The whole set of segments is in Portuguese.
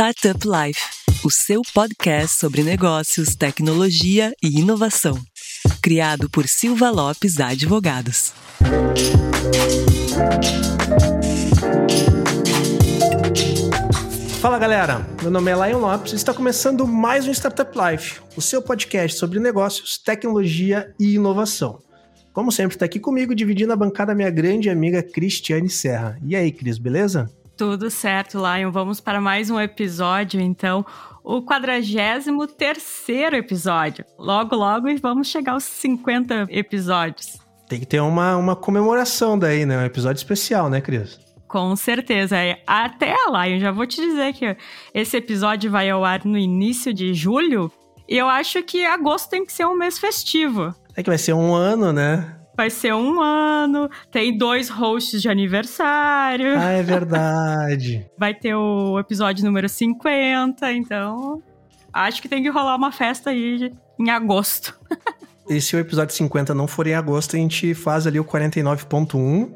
Startup Life, o seu podcast sobre negócios, tecnologia e inovação. Criado por Silva Lopes Advogados. Fala galera, meu nome é Lion Lopes e está começando mais um Startup Life, o seu podcast sobre negócios, tecnologia e inovação. Como sempre, está aqui comigo, dividindo a bancada, minha grande amiga Cristiane Serra. E aí, Cris, beleza? Tudo certo, Lion. Vamos para mais um episódio, então. O 43 episódio. Logo, logo, vamos chegar aos 50 episódios. Tem que ter uma, uma comemoração daí, né? Um episódio especial, né, Cris? Com certeza. Até lá, eu já vou te dizer que esse episódio vai ao ar no início de julho. E eu acho que agosto tem que ser um mês festivo. É que vai ser um ano, né? Vai ser um ano, tem dois hosts de aniversário. Ah, é verdade. Vai ter o episódio número 50, então acho que tem que rolar uma festa aí em agosto. e se o episódio 50 não for em agosto, a gente faz ali o 49.1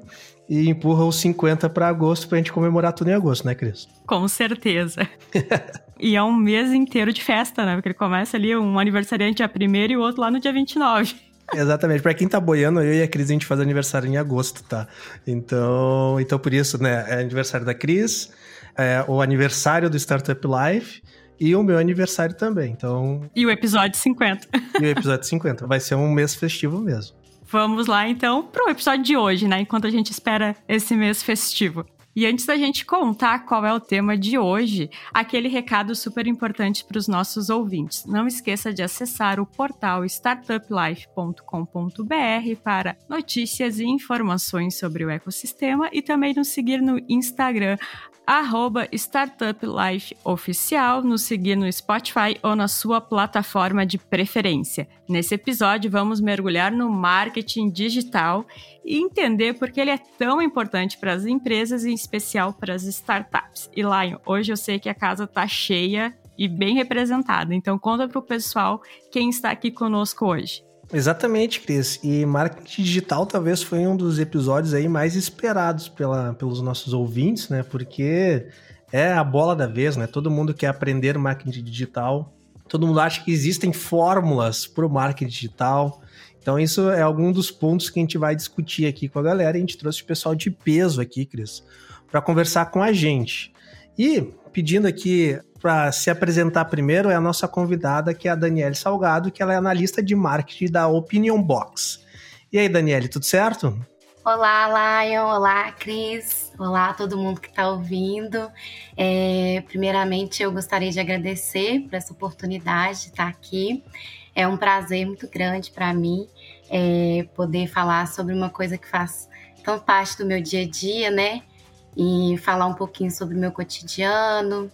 e empurra os 50 para agosto pra gente comemorar tudo em agosto, né, Cris? Com certeza. e é um mês inteiro de festa, né? Porque ele começa ali um aniversariante dia 1 e o outro lá no dia 29. Exatamente. Pra quem tá boiando, eu e a Cris, a gente faz aniversário em agosto, tá? Então, então por isso, né? É aniversário da Cris, é o aniversário do Startup Life e o meu aniversário também. Então. E o episódio 50. E o episódio 50. Vai ser um mês festivo mesmo. Vamos lá, então, pro episódio de hoje, né? Enquanto a gente espera esse mês festivo. E antes da gente contar qual é o tema de hoje, aquele recado super importante para os nossos ouvintes. Não esqueça de acessar o portal startuplife.com.br para notícias e informações sobre o ecossistema e também nos seguir no Instagram arroba Startup Life Oficial, nos seguir no Spotify ou na sua plataforma de preferência. Nesse episódio, vamos mergulhar no marketing digital e entender por que ele é tão importante para as empresas e em especial para as startups. E Lion, hoje eu sei que a casa está cheia e bem representada, então conta para o pessoal quem está aqui conosco hoje. Exatamente, Cris. E marketing digital talvez foi um dos episódios aí mais esperados pela, pelos nossos ouvintes, né? Porque é a bola da vez, né? Todo mundo quer aprender marketing digital. Todo mundo acha que existem fórmulas para o marketing digital. Então, isso é algum dos pontos que a gente vai discutir aqui com a galera. A gente trouxe o pessoal de peso aqui, Cris, para conversar com a gente. E pedindo aqui para se apresentar primeiro é a nossa convidada, que é a Daniele Salgado, que ela é analista de marketing da Opinion Box. E aí, Daniele, tudo certo? Olá, Lion. Olá, Cris. Olá, todo mundo que está ouvindo. É, primeiramente, eu gostaria de agradecer por essa oportunidade de estar aqui. É um prazer muito grande para mim é, poder falar sobre uma coisa que faz tão parte do meu dia a dia, né? E falar um pouquinho sobre o meu cotidiano,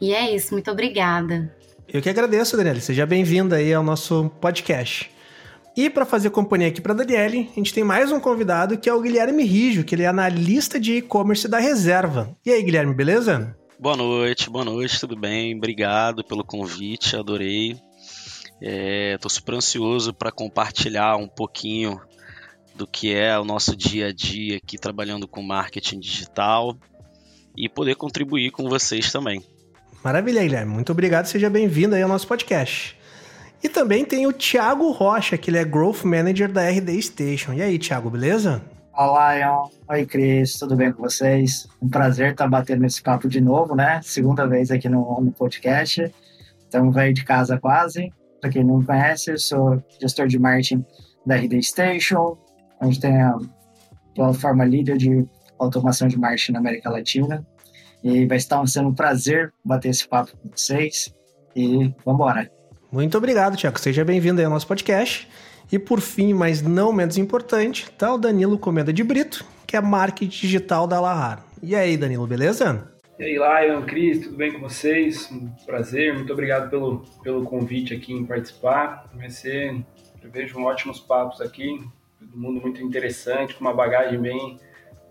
e é isso, muito obrigada. Eu que agradeço, Daniele. Seja bem-vinda aí ao nosso podcast. E para fazer companhia aqui para Daniele, a gente tem mais um convidado que é o Guilherme Rijo, que ele é analista de e-commerce da Reserva. E aí, Guilherme, beleza? Boa noite, boa noite, tudo bem? Obrigado pelo convite, adorei. Estou é, super ansioso para compartilhar um pouquinho do que é o nosso dia a dia aqui trabalhando com marketing digital e poder contribuir com vocês também. Maravilha, Guilherme. Muito obrigado, seja bem-vindo aí ao nosso podcast. E também tem o Thiago Rocha, que ele é Growth Manager da RD Station. E aí, Thiago, beleza? Olá, Ion. Oi, Cris. Tudo bem com vocês? Um prazer estar batendo esse papo de novo, né? Segunda vez aqui no, no podcast. Estamos velho de casa quase. Para quem não me conhece, eu sou gestor de marketing da RD Station, onde tem a plataforma líder de automação de marketing na América Latina. E vai estar sendo um prazer bater esse papo com vocês. E vamos embora. Muito obrigado, Tiago. Seja bem-vindo aí ao nosso podcast. E por fim, mas não menos importante, tá o Danilo Comenda de Brito, que é marketing digital da Lahar. E aí, Danilo, beleza? E aí, Lion, Cris, tudo bem com vocês? Um prazer, muito obrigado pelo, pelo convite aqui em participar. Vai ser, eu vejo ótimos papos aqui, todo mundo muito interessante, com uma bagagem bem,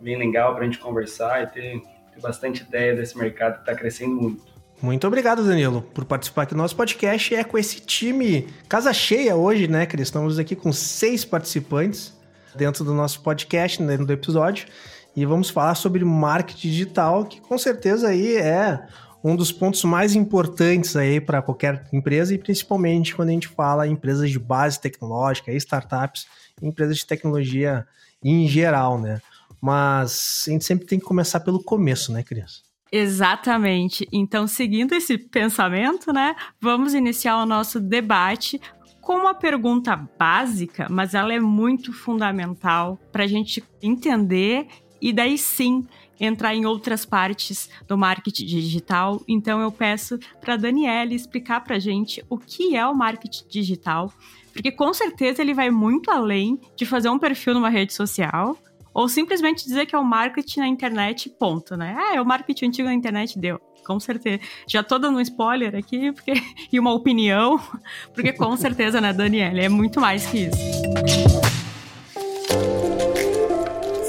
bem legal para a gente conversar e ter tem bastante ideia desse mercado que está crescendo muito. Muito obrigado, Danilo, por participar aqui do nosso podcast. É com esse time casa cheia hoje, né, Cris? Estamos aqui com seis participantes dentro do nosso podcast, dentro do episódio. E vamos falar sobre marketing digital, que com certeza aí é um dos pontos mais importantes aí para qualquer empresa e principalmente quando a gente fala em empresas de base tecnológica, startups, empresas de tecnologia em geral, né? Mas a gente sempre tem que começar pelo começo, né, Cris? Exatamente. Então, seguindo esse pensamento, né, vamos iniciar o nosso debate com uma pergunta básica, mas ela é muito fundamental para a gente entender e daí sim entrar em outras partes do marketing digital. Então eu peço para Daniela explicar para a gente o que é o marketing digital, porque com certeza ele vai muito além de fazer um perfil numa rede social, ou simplesmente dizer que é o marketing na internet, ponto, né? Ah, é o marketing antigo na internet, deu. Com certeza. Já tô dando um spoiler aqui, porque e uma opinião, porque com certeza, né, Daniela, é muito mais que isso.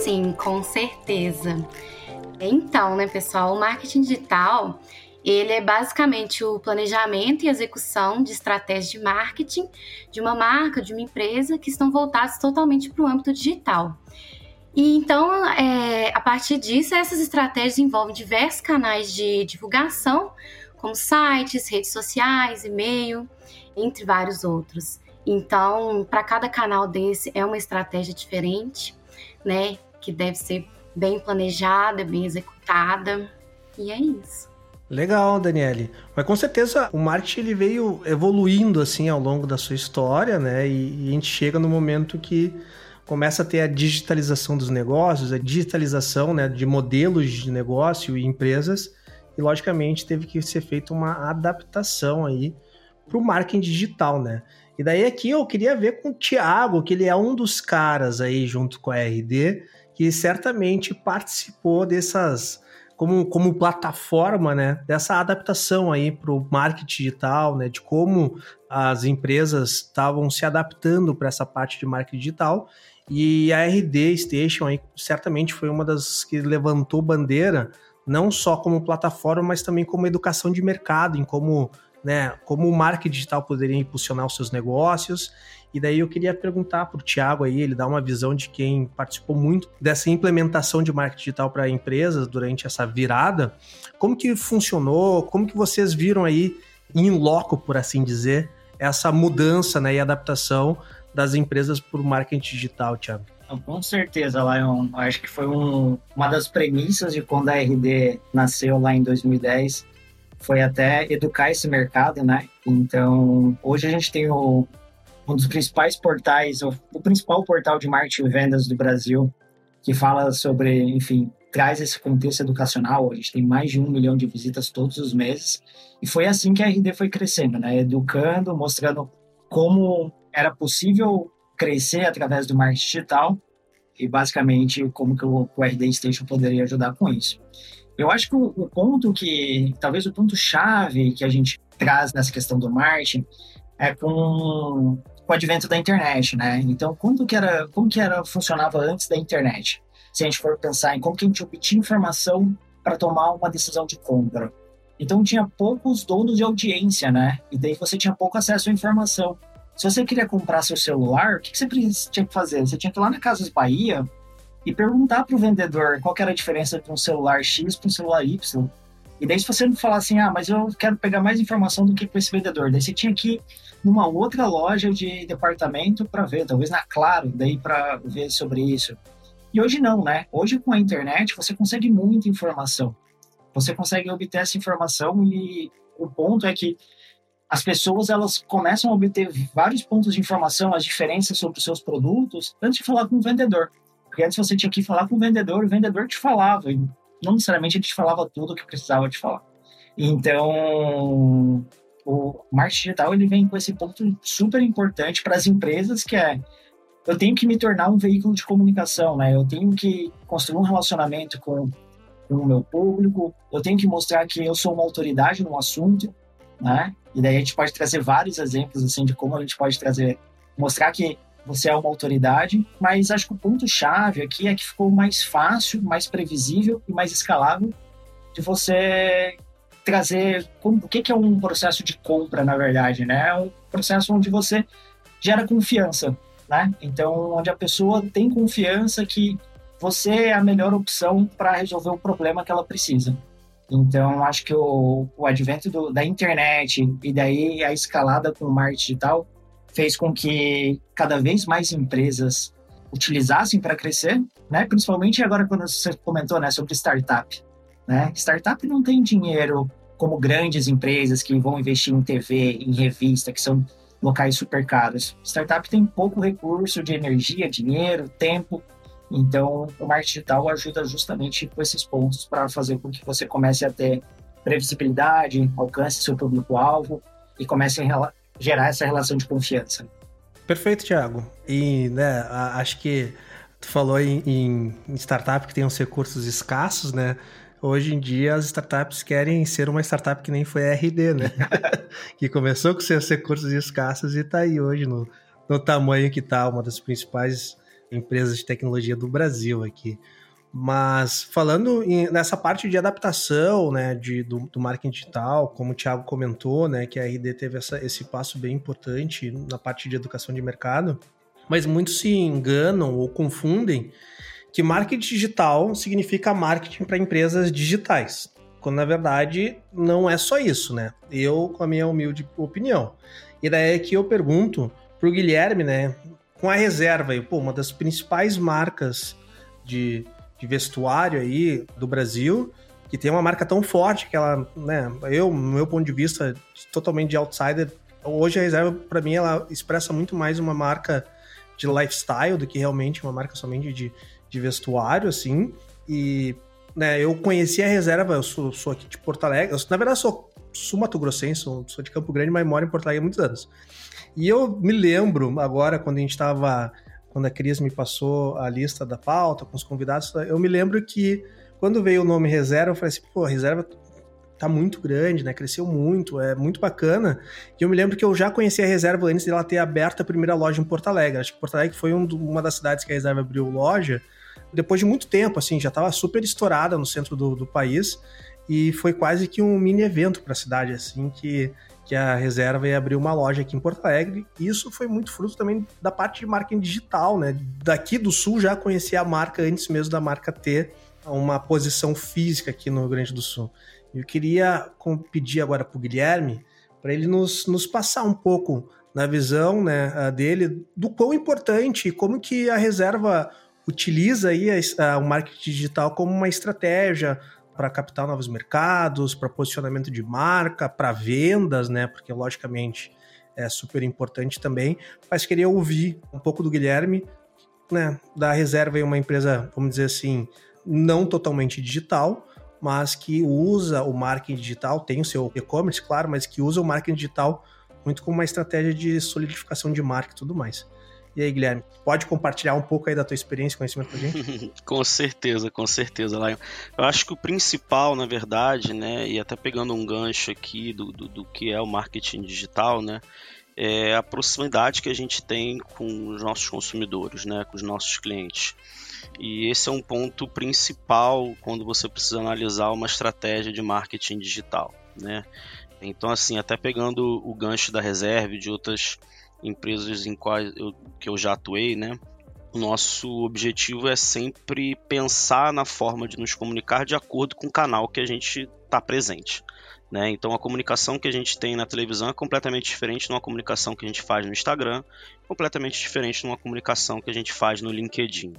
Sim, com certeza. Então, né, pessoal, o marketing digital, ele é basicamente o planejamento e execução de estratégias de marketing de uma marca, de uma empresa que estão voltados totalmente para o âmbito digital. E então, é, a partir disso, essas estratégias envolvem diversos canais de divulgação, como sites, redes sociais, e-mail, entre vários outros. Então, para cada canal desse é uma estratégia diferente, né, que deve ser bem planejada, bem executada, e é isso. Legal, Daniele. Mas com certeza o marketing ele veio evoluindo assim ao longo da sua história, né? E, e a gente chega no momento que começa a ter a digitalização dos negócios, a digitalização né, de modelos de negócio e empresas, e logicamente teve que ser feita uma adaptação aí para o marketing digital, né? E daí aqui eu queria ver com o Thiago, que ele é um dos caras aí junto com a RD, que certamente participou dessas como, como plataforma, né, dessa adaptação aí para o marketing digital, né, de como as empresas estavam se adaptando para essa parte de marketing digital e a RD Station aí certamente foi uma das que levantou bandeira, não só como plataforma, mas também como educação de mercado, em como, né, como o marketing digital poderia impulsionar os seus negócios. E daí eu queria perguntar para o Thiago aí, ele dá uma visão de quem participou muito dessa implementação de marketing digital para empresas durante essa virada. Como que funcionou? Como que vocês viram aí em loco, por assim dizer, essa mudança né, e adaptação das empresas por marketing digital, Thiago? Com certeza, Lion. Acho que foi um, uma das premissas de quando a RD nasceu lá em 2010. Foi até educar esse mercado, né? Então, hoje a gente tem o, um dos principais portais, o, principal portal de marketing e vendas do Brasil, que fala sobre, enfim, traz esse contexto educacional. A gente tem mais de um milhão de visitas todos os meses. E foi assim que a RD foi crescendo, né? Educando, mostrando como era possível crescer através do marketing digital e basicamente como que o, o RD Station poderia ajudar com isso. Eu acho que o, o ponto que, talvez o ponto chave que a gente traz nessa questão do marketing é com, com o advento da internet, né? Então, como que era, como que era funcionava antes da internet? Se a gente for pensar em como que a gente obtinha informação para tomar uma decisão de compra. Então, tinha poucos donos de audiência, né? E daí você tinha pouco acesso à informação. Se você queria comprar seu celular, o que, você tinha que fazer? Você tinha que ir lá na Casas Bahia e perguntar para o vendedor qual era a diferença entre um celular X para um celular Y. E daí, se você não falar assim, ah, mas eu quero pegar mais informação do que com esse vendedor, daí você tinha que numa outra loja de departamento para ver, talvez na Claro, daí para ver sobre isso. E hoje não, né? Hoje com a internet você consegue muita informação. Você consegue obter essa informação e o ponto é que as pessoas elas começam a obter vários pontos de informação, as diferenças sobre os seus produtos, antes de falar com o vendedor. Porque antes você tinha que falar com o vendedor, o vendedor te falava, e não necessariamente ele te falava tudo o que precisava te falar. Então, o marketing digital ele vem com esse ponto super importante para as empresas, que é eu tenho que me tornar um veículo de comunicação, né? Eu tenho que construir um relacionamento com, com o meu público, eu tenho que mostrar que eu sou uma autoridade no assunto, né? E daí a gente pode trazer vários exemplos assim de como a gente pode trazer, mostrar que você é uma autoridade, mas acho que o ponto chave aqui é que ficou mais fácil, mais previsível e mais escalável de você trazer como, o que, que é um processo de compra, na verdade, né? É um processo onde você gera confiança, né? Então, onde a pessoa tem confiança que você é a melhor opção para resolver o problema que ela precisa. Então, acho que o, o advento do, da internet e daí a escalada com o marketing digital fez com que cada vez mais empresas utilizassem para crescer, né? Principalmente agora quando você comentou, né, sobre startup, né? Startup não tem dinheiro como grandes empresas que vão investir em TV, em revista, que são locais super caros. Startup tem pouco recurso de energia, dinheiro, tempo. Então, o marketing digital ajuda justamente com esses pontos para fazer com que você comece a ter previsibilidade, alcance seu público-alvo e comece a gerar essa relação de confiança. Perfeito, Thiago. E né, acho que tu falou em, em startup que tem uns recursos escassos, né? Hoje em dia as startups querem ser uma startup que nem foi a RD, né? que começou com seus recursos escassos e está aí hoje no, no tamanho que está, uma das principais empresas de tecnologia do Brasil aqui. Mas falando em, nessa parte de adaptação, né, de, do, do, marketing digital, como o Thiago comentou, né, que a RD teve essa, esse passo bem importante na parte de educação de mercado, mas muitos se enganam ou confundem que marketing digital significa marketing para empresas digitais, quando na verdade não é só isso, né? Eu, com a minha humilde opinião. E daí é que eu pergunto para o Guilherme, né, com a reserva, pô, uma das principais marcas de de vestuário aí do Brasil, que tem uma marca tão forte que ela, né, eu, no meu ponto de vista, totalmente de outsider, hoje a reserva, para mim, ela expressa muito mais uma marca de lifestyle do que realmente uma marca somente de, de vestuário, assim. E, né, eu conheci a reserva, eu sou, sou aqui de Porto Alegre, eu, na verdade, sou sul-mato-grossense, sou, sou de Campo Grande, mas moro em Porto Alegre há muitos anos. E eu me lembro agora, quando a gente estava quando a Cris me passou a lista da pauta com os convidados, eu me lembro que quando veio o nome reserva, eu falei assim, pô, reserva tá muito grande, né? Cresceu muito, é muito bacana. E eu me lembro que eu já conhecia a reserva antes dela ter aberto a primeira loja em Porto Alegre. Acho que Porto Alegre foi um, uma das cidades que a reserva abriu loja depois de muito tempo, assim, já estava super estourada no centro do, do país e foi quase que um mini evento para a cidade, assim, que que a reserva ia abrir uma loja aqui em Porto Alegre. E isso foi muito fruto também da parte de marketing digital, né? Daqui do Sul já conhecia a marca antes mesmo da marca ter uma posição física aqui no Rio Grande do Sul. Eu queria pedir agora para o Guilherme para ele nos, nos passar um pouco na visão né, dele do quão importante e como que a reserva utiliza aí a, a, o marketing digital como uma estratégia para captar novos mercados, para posicionamento de marca, para vendas, né? Porque logicamente é super importante também. Mas queria ouvir um pouco do Guilherme, né? Da reserva em uma empresa, vamos dizer assim, não totalmente digital, mas que usa o marketing digital, tem o seu e-commerce, claro, mas que usa o marketing digital muito como uma estratégia de solidificação de marca e tudo mais. E aí, Guilherme, pode compartilhar um pouco aí da tua experiência e conhecimento com a gente? com certeza, com certeza, Lion. Eu acho que o principal, na verdade, né, e até pegando um gancho aqui do, do, do que é o marketing digital, né, é a proximidade que a gente tem com os nossos consumidores, né, com os nossos clientes. E esse é um ponto principal quando você precisa analisar uma estratégia de marketing digital, né? Então, assim, até pegando o gancho da reserva e de outras empresas em quais eu, que eu já atuei, né? O nosso objetivo é sempre pensar na forma de nos comunicar de acordo com o canal que a gente está presente. Né? Então a comunicação que a gente tem na televisão é completamente diferente de uma comunicação que a gente faz no Instagram, completamente diferente de uma comunicação que a gente faz no LinkedIn.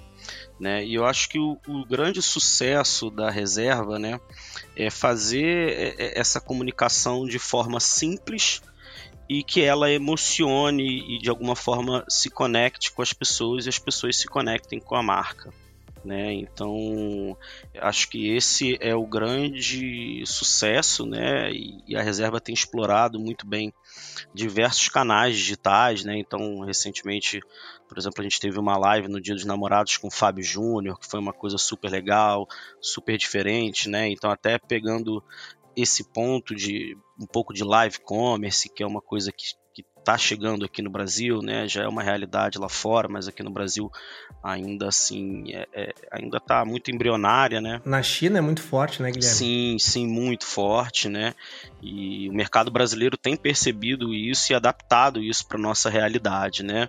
Né? E eu acho que o, o grande sucesso da reserva né, é fazer é, é, essa comunicação de forma simples e que ela emocione e de alguma forma se conecte com as pessoas e as pessoas se conectem com a marca. Né? Então, acho que esse é o grande sucesso, né? E a reserva tem explorado muito bem diversos canais digitais, né? Então, recentemente, por exemplo, a gente teve uma live no Dia dos Namorados com o Fábio Júnior, que foi uma coisa super legal, super diferente, né? Então, até pegando esse ponto de um pouco de live commerce, que é uma coisa que está chegando aqui no Brasil, né? Já é uma realidade lá fora, mas aqui no Brasil ainda assim é, é, ainda está muito embrionária, né? Na China é muito forte, né, Guilherme? Sim, sim, muito forte, né? E o mercado brasileiro tem percebido isso e adaptado isso para nossa realidade, né?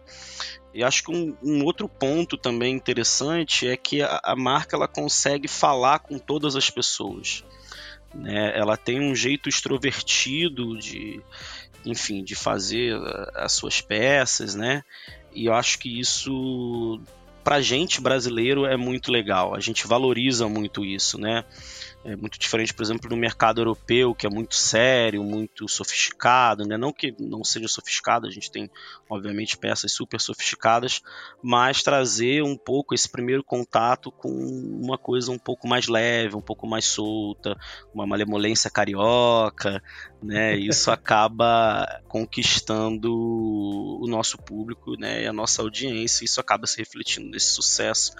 E acho que um, um, outro ponto também interessante é que a, a marca ela consegue falar com todas as pessoas. Né? Ela tem um jeito extrovertido de, enfim, de fazer as suas peças, né? E eu acho que isso pra gente brasileiro é muito legal. A gente valoriza muito isso, né? É muito diferente, por exemplo, do mercado europeu, que é muito sério, muito sofisticado, né? Não que não seja sofisticado, a gente tem, obviamente, peças super sofisticadas, mas trazer um pouco esse primeiro contato com uma coisa um pouco mais leve, um pouco mais solta, uma malemolência carioca, né? Isso acaba conquistando o nosso público, né? E a nossa audiência, isso acaba se refletindo nesse sucesso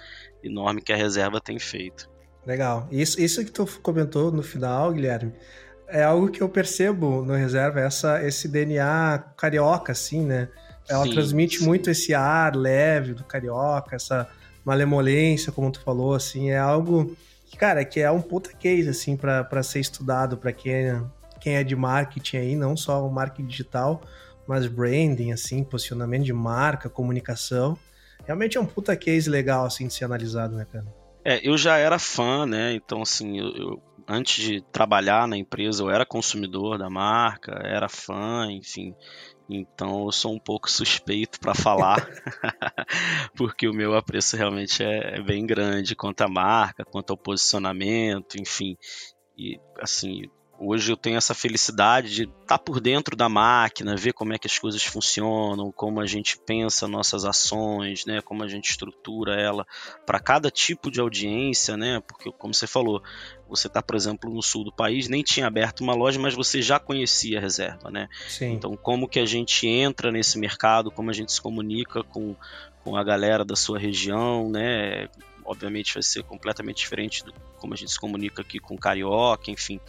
enorme que a reserva tem feito. Legal. Isso, isso que tu comentou no final, Guilherme, é algo que eu percebo no reserva, essa, esse DNA carioca, assim, né? Ela sim, transmite sim. muito esse ar leve do carioca, essa malemolência, como tu falou, assim, é algo que, cara, que é um puta case, assim, para ser estudado para quem, é, quem é de marketing aí, não só o marketing digital, mas branding, assim, posicionamento de marca, comunicação. Realmente é um puta case legal, assim, de ser analisado, né, cara? É, eu já era fã, né? Então, assim, eu, eu, antes de trabalhar na empresa, eu era consumidor da marca, era fã, enfim. Então, eu sou um pouco suspeito para falar, porque o meu apreço realmente é, é bem grande quanto à marca, quanto ao posicionamento, enfim. E, assim, Hoje eu tenho essa felicidade de estar tá por dentro da máquina, ver como é que as coisas funcionam, como a gente pensa nossas ações, né, como a gente estrutura ela para cada tipo de audiência, né? Porque como você falou, você está, por exemplo, no sul do país, nem tinha aberto uma loja, mas você já conhecia a reserva, né? Sim. Então, como que a gente entra nesse mercado, como a gente se comunica com, com a galera da sua região, né? Obviamente vai ser completamente diferente do como a gente se comunica aqui com carioca, enfim.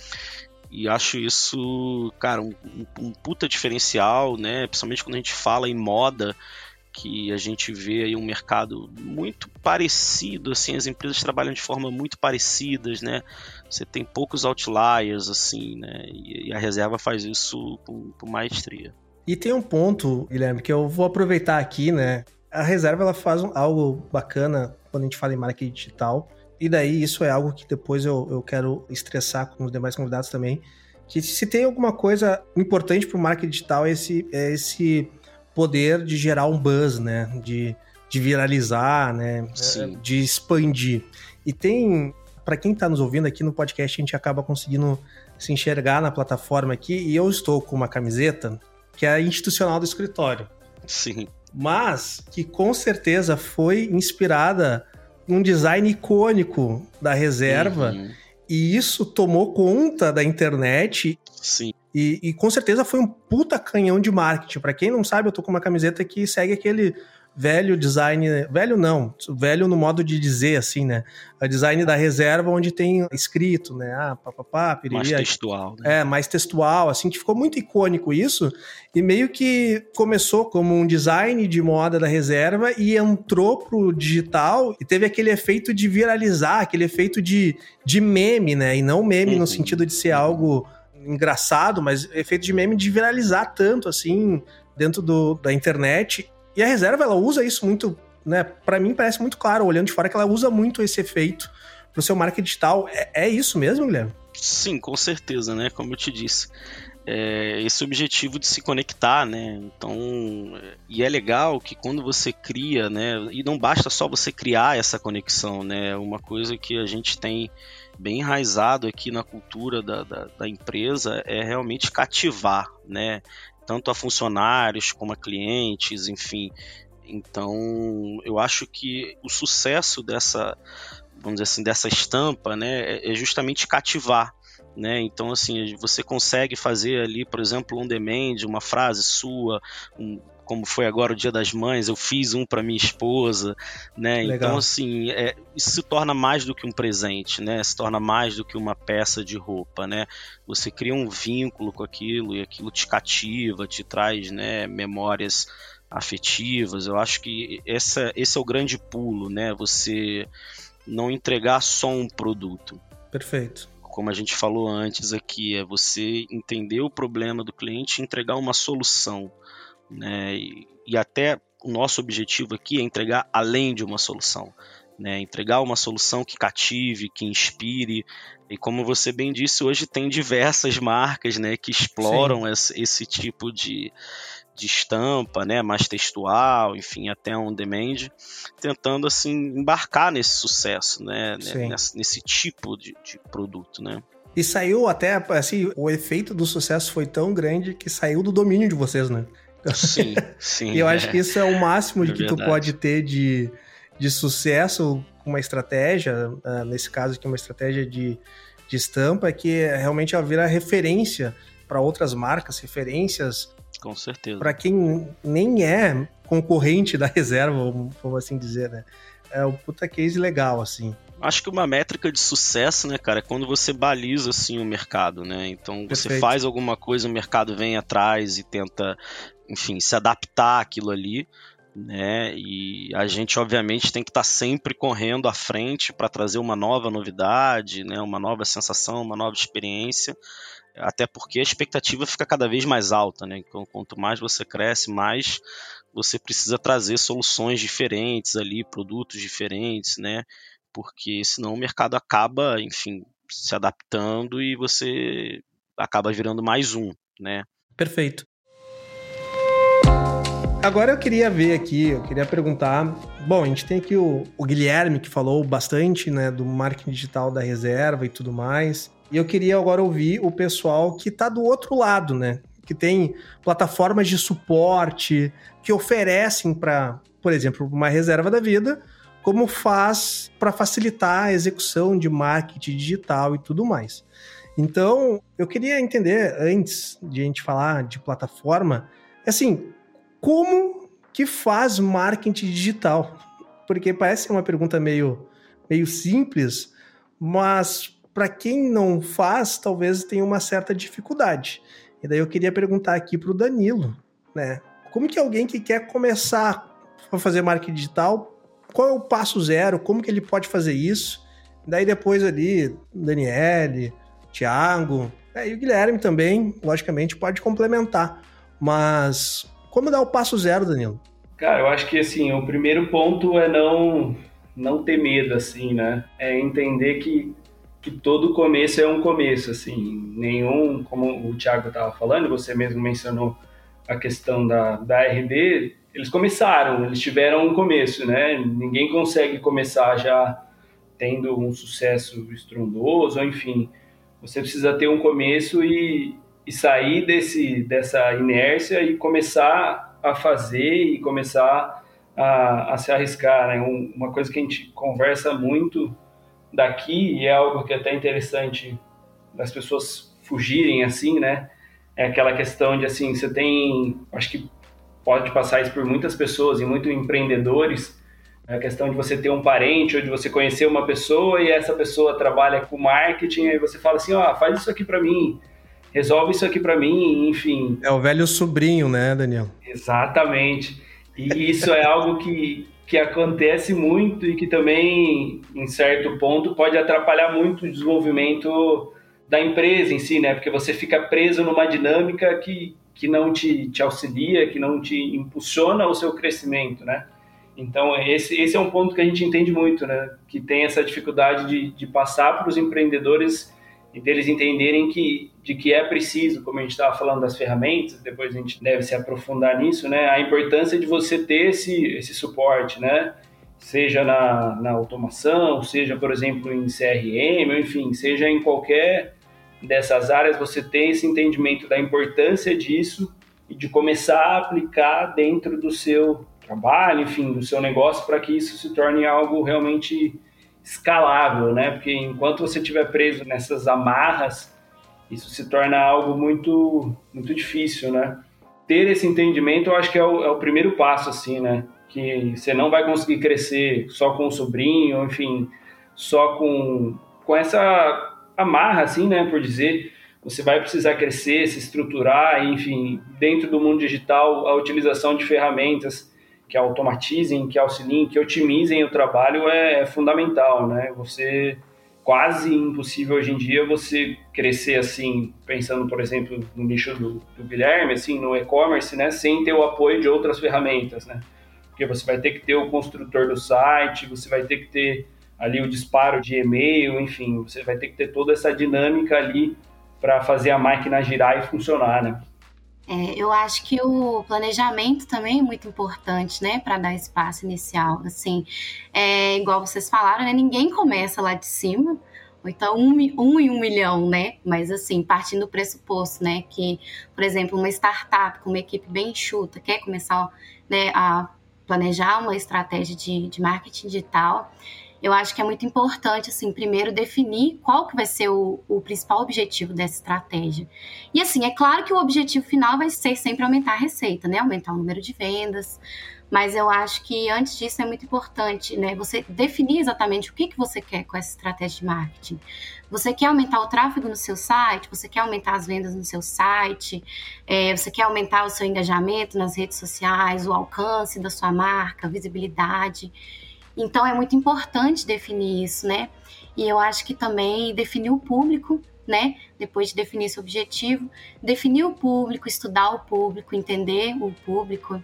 E acho isso, cara, um, um, puta diferencial, né? Principalmente quando a gente fala em moda, que a gente vê aí um mercado muito parecido, assim, as empresas trabalham de forma muito parecidas, né? Você tem poucos outliers, assim, né? E, a reserva faz isso com, com maestria. E tem um ponto, Guilherme, que eu vou aproveitar aqui, né? A reserva ela faz um, algo bacana quando a gente fala em marketing digital, e daí isso é algo que depois eu, eu quero estressar com os demais convidados também. Que se tem alguma coisa importante para o marketing digital é esse, é esse poder de gerar um buzz, né? De, de viralizar, né? Sim. De expandir. E tem, para quem está nos ouvindo aqui no podcast, a gente acaba conseguindo se enxergar na plataforma aqui. E eu estou com uma camiseta que é a institucional do escritório. Sim. Mas que com certeza foi inspirada um design icônico da reserva. Uhum. E isso tomou conta da internet. Sim. E, e com certeza foi um puta canhão de marketing. Para quem não sabe, eu tô com uma camiseta que segue aquele velho design, velho não, velho no modo de dizer assim, né? A design da reserva onde tem escrito, né? Ah, papapá, piriri, mais textual, né? É, mais textual, assim, que ficou muito icônico isso e meio que começou como um design de moda da reserva e entrou pro digital e teve aquele efeito de viralizar, aquele efeito de, de meme, né? E não meme uhum. no sentido de ser algo engraçado, mas efeito de meme de viralizar tanto assim dentro do, da internet e a reserva, ela usa isso muito, né? Para mim parece muito claro, olhando de fora, que ela usa muito esse efeito pro seu marketing digital. É, é isso mesmo, Guilherme? Sim, com certeza, né? Como eu te disse. É esse objetivo de se conectar, né? Então, e é legal que quando você cria, né? E não basta só você criar essa conexão, né? Uma coisa que a gente tem bem enraizado aqui na cultura da, da, da empresa é realmente cativar, né? Tanto a funcionários como a clientes, enfim. Então, eu acho que o sucesso dessa, vamos dizer assim, dessa estampa, né, é, justamente cativar, né? Então, assim, você consegue fazer ali, por exemplo, um demand, uma frase sua, um, como foi agora o Dia das Mães, eu fiz um para minha esposa, né? Legal. Então, assim, é, isso se torna mais do que um presente, né? Se torna mais do que uma peça de roupa, né? Você cria um vínculo com aquilo e aquilo te cativa, te traz, né, memórias afetivas. Eu acho que essa, esse é o grande pulo, né? Você não entregar só um produto. Perfeito como a gente falou antes aqui, é você entender o problema do cliente e entregar uma solução né? E, e até o nosso objetivo aqui é entregar além de uma solução. né? Entregar uma solução que cative, que inspire. E como você bem disse, hoje tem diversas marcas, né, que exploram esse, esse, tipo de, de estampa, né, mais textual, enfim, até on demand, tentando assim embarcar nesse sucesso, né, né nesse, nesse, tipo de, de produto, né. E saiu até, assim, o efeito do sucesso foi tão grande que saiu do domínio de vocês, né? Sim, sim. e eu é. acho que isso é o máximo de é que verdade. tu pode ter de, de sucesso com uma estratégia, uh, nesse caso aqui, uma estratégia de, de estampa, que é realmente ela vira referência para outras marcas, referências. Com certeza. Para quem nem é concorrente da reserva, vamos assim dizer, né? É um puta case legal, assim. Acho que uma métrica de sucesso, né, cara, é quando você baliza assim o mercado, né? Então você Perfeito. faz alguma coisa, o mercado vem atrás e tenta, enfim, se adaptar àquilo ali né? E a gente obviamente tem que estar tá sempre correndo à frente para trazer uma nova novidade, né? Uma nova sensação, uma nova experiência, até porque a expectativa fica cada vez mais alta, né? Então, quanto mais você cresce, mais você precisa trazer soluções diferentes ali, produtos diferentes, né? Porque senão o mercado acaba, enfim, se adaptando e você acaba virando mais um, né? Perfeito. Agora eu queria ver aqui, eu queria perguntar. Bom, a gente tem aqui o, o Guilherme que falou bastante, né, do marketing digital da reserva e tudo mais. E eu queria agora ouvir o pessoal que está do outro lado, né? Que tem plataformas de suporte que oferecem para, por exemplo, uma reserva da vida, como faz para facilitar a execução de marketing digital e tudo mais. Então, eu queria entender, antes de a gente falar de plataforma, assim, como que faz marketing digital? Porque parece uma pergunta meio, meio simples, mas para quem não faz, talvez tenha uma certa dificuldade. E daí eu queria perguntar aqui para o Danilo, né? Como que alguém que quer começar a fazer marketing digital, qual é o passo zero? Como que ele pode fazer isso? Daí depois ali, Daniele, Thiago, é, e o Guilherme também, logicamente, pode complementar. Mas como dar o passo zero, Danilo? Cara, eu acho que assim, o primeiro ponto é não não ter medo, assim, né? É entender que, que todo começo é um começo, assim. Nenhum, como o Thiago estava falando, você mesmo mencionou a questão da, da RD, eles começaram, eles tiveram um começo, né? Ninguém consegue começar já tendo um sucesso estrondoso, enfim. Você precisa ter um começo e, e sair desse, dessa inércia e começar a fazer e começar a, a se arriscar. Né? Um, uma coisa que a gente conversa muito daqui, e é algo que é até interessante das pessoas fugirem assim, né? É aquela questão de assim, você tem, acho que pode passar isso por muitas pessoas e muitos empreendedores, é a questão de você ter um parente ou de você conhecer uma pessoa e essa pessoa trabalha com marketing, aí você fala assim, ó, oh, faz isso aqui para mim, resolve isso aqui para mim, enfim. É o velho sobrinho, né, Daniel? Exatamente. E isso é algo que, que acontece muito e que também, em certo ponto, pode atrapalhar muito o desenvolvimento da empresa em si, né? Porque você fica preso numa dinâmica que, que não te, te auxilia, que não te impulsiona o seu crescimento, né? Então, esse, esse é um ponto que a gente entende muito, né? Que tem essa dificuldade de, de passar para os empreendedores e deles entenderem que de que é preciso, como a gente estava falando das ferramentas, depois a gente deve se aprofundar nisso, né? A importância de você ter esse, esse suporte, né? Seja na, na automação, seja, por exemplo, em CRM, enfim, seja em qualquer dessas áreas, você tem esse entendimento da importância disso e de começar a aplicar dentro do seu trabalho, enfim, do seu negócio, para que isso se torne algo realmente escalável, né? Porque enquanto você estiver preso nessas amarras, isso se torna algo muito, muito difícil, né? Ter esse entendimento, eu acho que é o, é o primeiro passo, assim, né? Que você não vai conseguir crescer só com o sobrinho, enfim, só com, com essa amarra, assim, né? Por dizer, você vai precisar crescer, se estruturar, enfim, dentro do mundo digital, a utilização de ferramentas que automatizem, que auxiliem, que otimizem o trabalho é, é fundamental, né? Você quase impossível hoje em dia você crescer assim, pensando, por exemplo, no nicho do, do Guilherme, assim, no e-commerce, né, sem ter o apoio de outras ferramentas, né? porque você vai ter que ter o construtor do site, você vai ter que ter ali o disparo de e-mail, enfim, você vai ter que ter toda essa dinâmica ali para fazer a máquina girar e funcionar, né? É, eu acho que o planejamento também é muito importante, né, para dar espaço inicial. Assim, é, igual vocês falaram, né, ninguém começa lá de cima, ou então um, um em um milhão, né? Mas assim, partindo do pressuposto, né, que, por exemplo, uma startup com uma equipe bem enxuta quer começar né, a planejar uma estratégia de, de marketing digital, eu acho que é muito importante, assim, primeiro definir qual que vai ser o, o, principal objetivo dessa estratégia. E assim, é claro que o objetivo final vai ser sempre aumentar a receita, né? Aumentar o número de vendas. Mas eu acho que antes disso é muito importante, né? Você definir exatamente o que, que você quer com essa estratégia de marketing. Você quer aumentar o tráfego no seu site? Você quer aumentar as vendas no seu site? É, você quer aumentar o seu engajamento nas redes sociais, o alcance da sua marca, a visibilidade? Então é muito importante definir isso, né? E eu acho que também definir o público, né? Depois de definir esse objetivo, definir o público, estudar o público, entender o público.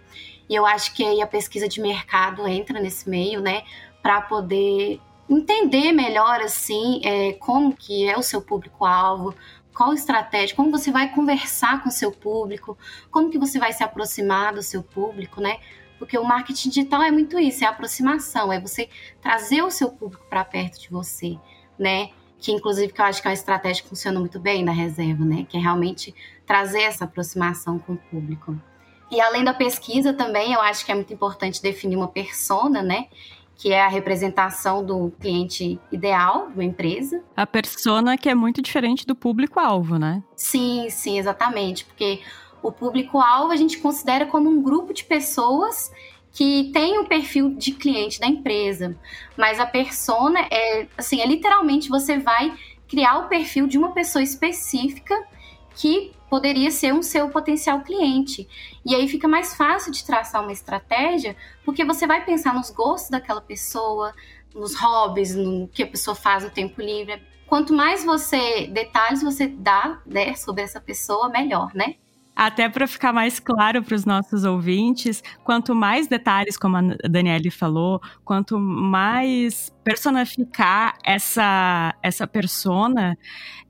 E eu acho que aí a pesquisa de mercado entra nesse meio, né? Para poder entender melhor assim é, como que é o seu público-alvo, qual estratégia, como você vai conversar com o seu público, como que você vai se aproximar do seu público, né? Porque o marketing digital é muito isso, é aproximação, é você trazer o seu público para perto de você, né? Que inclusive que eu acho que é uma estratégia que funciona muito bem na reserva, né? Que é realmente trazer essa aproximação com o público. E além da pesquisa também, eu acho que é muito importante definir uma persona, né? que é a representação do cliente ideal de uma empresa. A persona que é muito diferente do público-alvo, né? Sim, sim, exatamente. Porque o público-alvo a gente considera como um grupo de pessoas que tem o perfil de cliente da empresa, mas a persona é assim, é literalmente você vai criar o perfil de uma pessoa específica que poderia ser um seu potencial cliente. E aí fica mais fácil de traçar uma estratégia, porque você vai pensar nos gostos daquela pessoa, nos hobbies, no que a pessoa faz no tempo livre. Quanto mais você detalhes você dá né, sobre essa pessoa, melhor, né? Até para ficar mais claro para os nossos ouvintes, quanto mais detalhes, como a Daniele falou, quanto mais personificar essa, essa persona,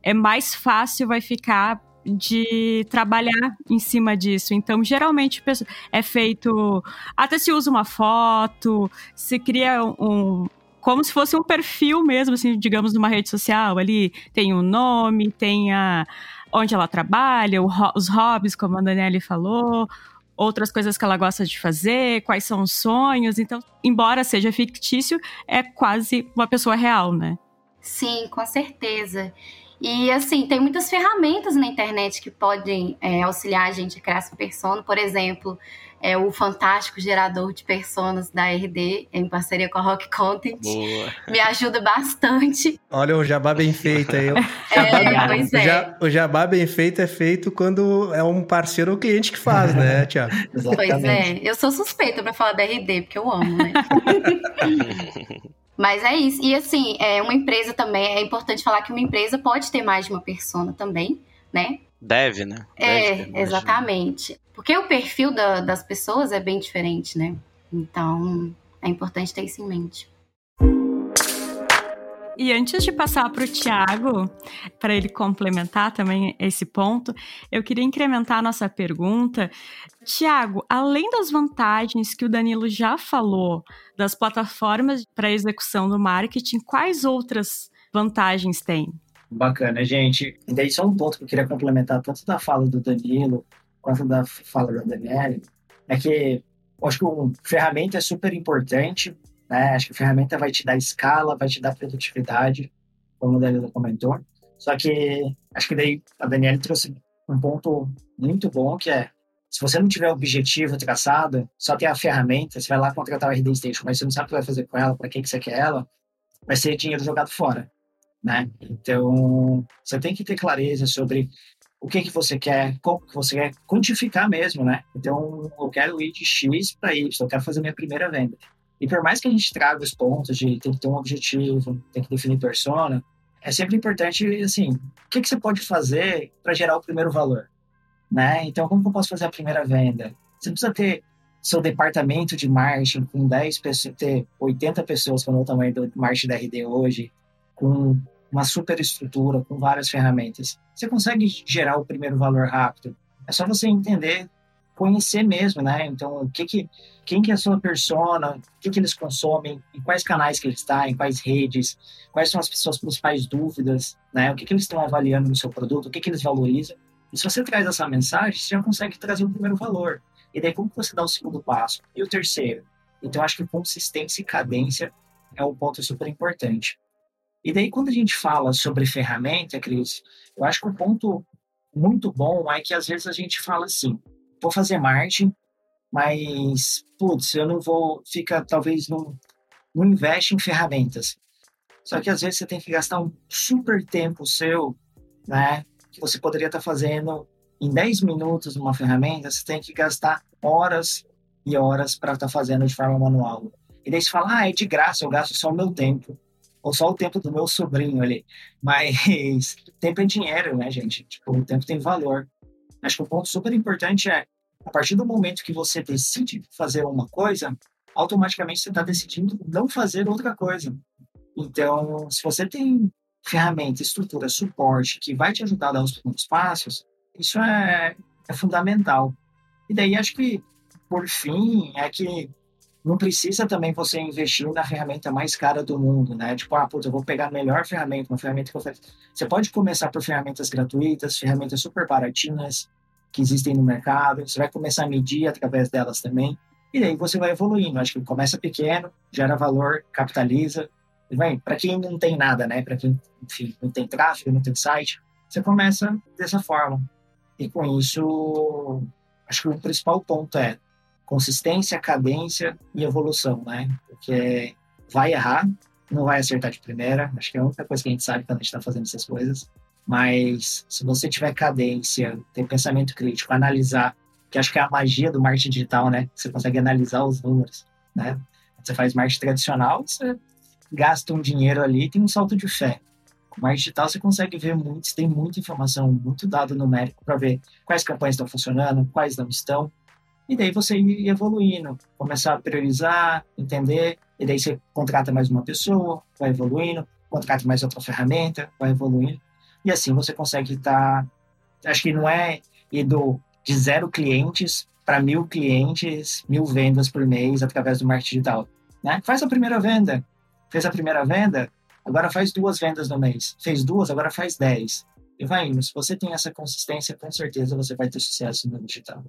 é mais fácil vai ficar de trabalhar em cima disso. Então, geralmente é feito. Até se usa uma foto, se cria um. Como se fosse um perfil mesmo, assim, digamos, numa rede social. Ali tem o um nome, tem a, onde ela trabalha, os hobbies, como a Daniele falou, outras coisas que ela gosta de fazer, quais são os sonhos. Então, embora seja fictício, é quase uma pessoa real, né? Sim, com certeza. E assim, tem muitas ferramentas na internet que podem é, auxiliar a gente a criar essa persona. Por exemplo, é o fantástico gerador de personas da RD, em parceria com a Rock Content. Boa. Me ajuda bastante. Olha o jabá bem feito aí. É, pois é. O jabá bem feito é feito quando é um parceiro ou cliente que faz, né, Tiago? pois é. Eu sou suspeita para falar da RD, porque eu amo, né? Mas é isso. E assim, é uma empresa também, é importante falar que uma empresa pode ter mais de uma persona também, né? Deve, né? Deve é, exatamente. Porque o perfil da, das pessoas é bem diferente, né? Então, é importante ter isso em mente. E antes de passar para o Tiago, para ele complementar também esse ponto, eu queria incrementar a nossa pergunta. Tiago, além das vantagens que o Danilo já falou das plataformas para execução do marketing, quais outras vantagens tem? Bacana, gente. E daí só um ponto que eu queria complementar, tanto da fala do Danilo quanto da fala da Daniela, é que eu acho que o ferramenta é super importante, né? Acho que a ferramenta vai te dar escala, vai te dar produtividade, como o Danilo comentou. Só que acho que daí a Daniela trouxe um ponto muito bom, que é se você não tiver objetivo traçado, só tem a ferramenta, você vai lá contratar o RD Station, mas você não sabe o que vai fazer com ela, para que, que você quer ela, vai ser dinheiro jogado fora, né? Então, você tem que ter clareza sobre o que que você quer, como que você quer quantificar mesmo, né? Então, eu quero ir de X para Y, eu quero fazer minha primeira venda. E por mais que a gente traga os pontos de tem que ter um objetivo, tem que definir persona, é sempre importante, assim, o que, que você pode fazer para gerar o primeiro valor? Né? Então, como que eu posso fazer a primeira venda? Você precisa ter seu departamento de marketing com 10 pessoas, ter 80 pessoas, como é o tamanho do marketing da RD hoje, com uma super estrutura, com várias ferramentas, você consegue gerar o primeiro valor rápido. É só você entender, conhecer mesmo, né? Então, o que que, quem que é a sua persona, o que que eles consomem, em quais canais que eles estão, em quais redes, quais são as suas principais dúvidas, né? O que que eles estão avaliando no seu produto, o que que eles valorizam. E se você traz essa mensagem, você já consegue trazer o primeiro valor. E daí, como você dá o segundo passo? E o terceiro? Então, acho que consistência e cadência é um ponto super importante. E daí, quando a gente fala sobre ferramenta, Cris, eu acho que um ponto muito bom é que às vezes a gente fala assim: vou fazer marketing, mas, putz, eu não vou, fica, talvez, não, não investe em ferramentas. Só que às vezes você tem que gastar um super tempo seu, né? Que você poderia estar fazendo em 10 minutos numa ferramenta, você tem que gastar horas e horas para estar tá fazendo de forma manual. E daí você fala, ah, é de graça, eu gasto só o meu tempo. Ou só o tempo do meu sobrinho ali. Mas tempo é dinheiro, né, gente? Tipo, o tempo tem valor. Acho que o um ponto super importante é, a partir do momento que você decide fazer uma coisa, automaticamente você está decidindo não fazer outra coisa. Então, se você tem ferramenta, estrutura, suporte que vai te ajudar a dar os primeiros passos, isso é, é fundamental. E daí acho que, por fim, é que não precisa também você investir na ferramenta mais cara do mundo, né? Tipo, ah, puta, eu vou pegar a melhor ferramenta, uma ferramenta que oferece. Você pode começar por ferramentas gratuitas, ferramentas super baratinhas que existem no mercado. Você vai começar a medir através delas também. E daí você vai evoluindo. Acho que começa pequeno, gera valor, capitaliza. Para quem não tem nada, né? Para quem, enfim, não tem tráfego, não tem site, você começa dessa forma. E com isso, acho que o principal ponto é consistência, cadência e evolução, né? Porque vai errar, não vai acertar de primeira. Acho que é a única coisa que a gente sabe quando a gente está fazendo essas coisas. Mas se você tiver cadência, ter pensamento crítico, analisar, que acho que é a magia do marketing digital, né? Você consegue analisar os números, né? Você faz marketing tradicional, você gasta um dinheiro ali e tem um salto de fé. Com marketing digital você consegue ver muito, tem muita informação, muito dado numérico para ver quais campanhas estão funcionando, quais não estão. E daí você ir evoluindo, começar a priorizar, entender, e daí você contrata mais uma pessoa, vai evoluindo, contrata mais outra ferramenta, vai evoluindo. E assim você consegue estar. Tá, acho que não é ir do, de zero clientes para mil clientes, mil vendas por mês através do marketing digital. Né? Faz a primeira venda. Fez a primeira venda, agora faz duas vendas no mês. Fez duas, agora faz dez. E vai indo. Se você tem essa consistência, com certeza você vai ter sucesso no digital.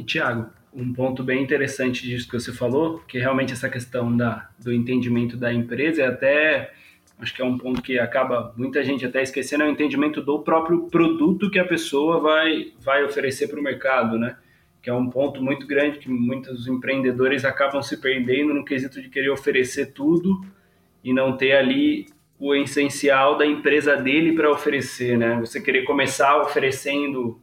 E, Tiago, um ponto bem interessante disso que você falou, que realmente essa questão da, do entendimento da empresa é até, acho que é um ponto que acaba muita gente até esquecendo, é o entendimento do próprio produto que a pessoa vai, vai oferecer para o mercado, né? Que é um ponto muito grande que muitos empreendedores acabam se perdendo no quesito de querer oferecer tudo e não ter ali o essencial da empresa dele para oferecer, né? Você querer começar oferecendo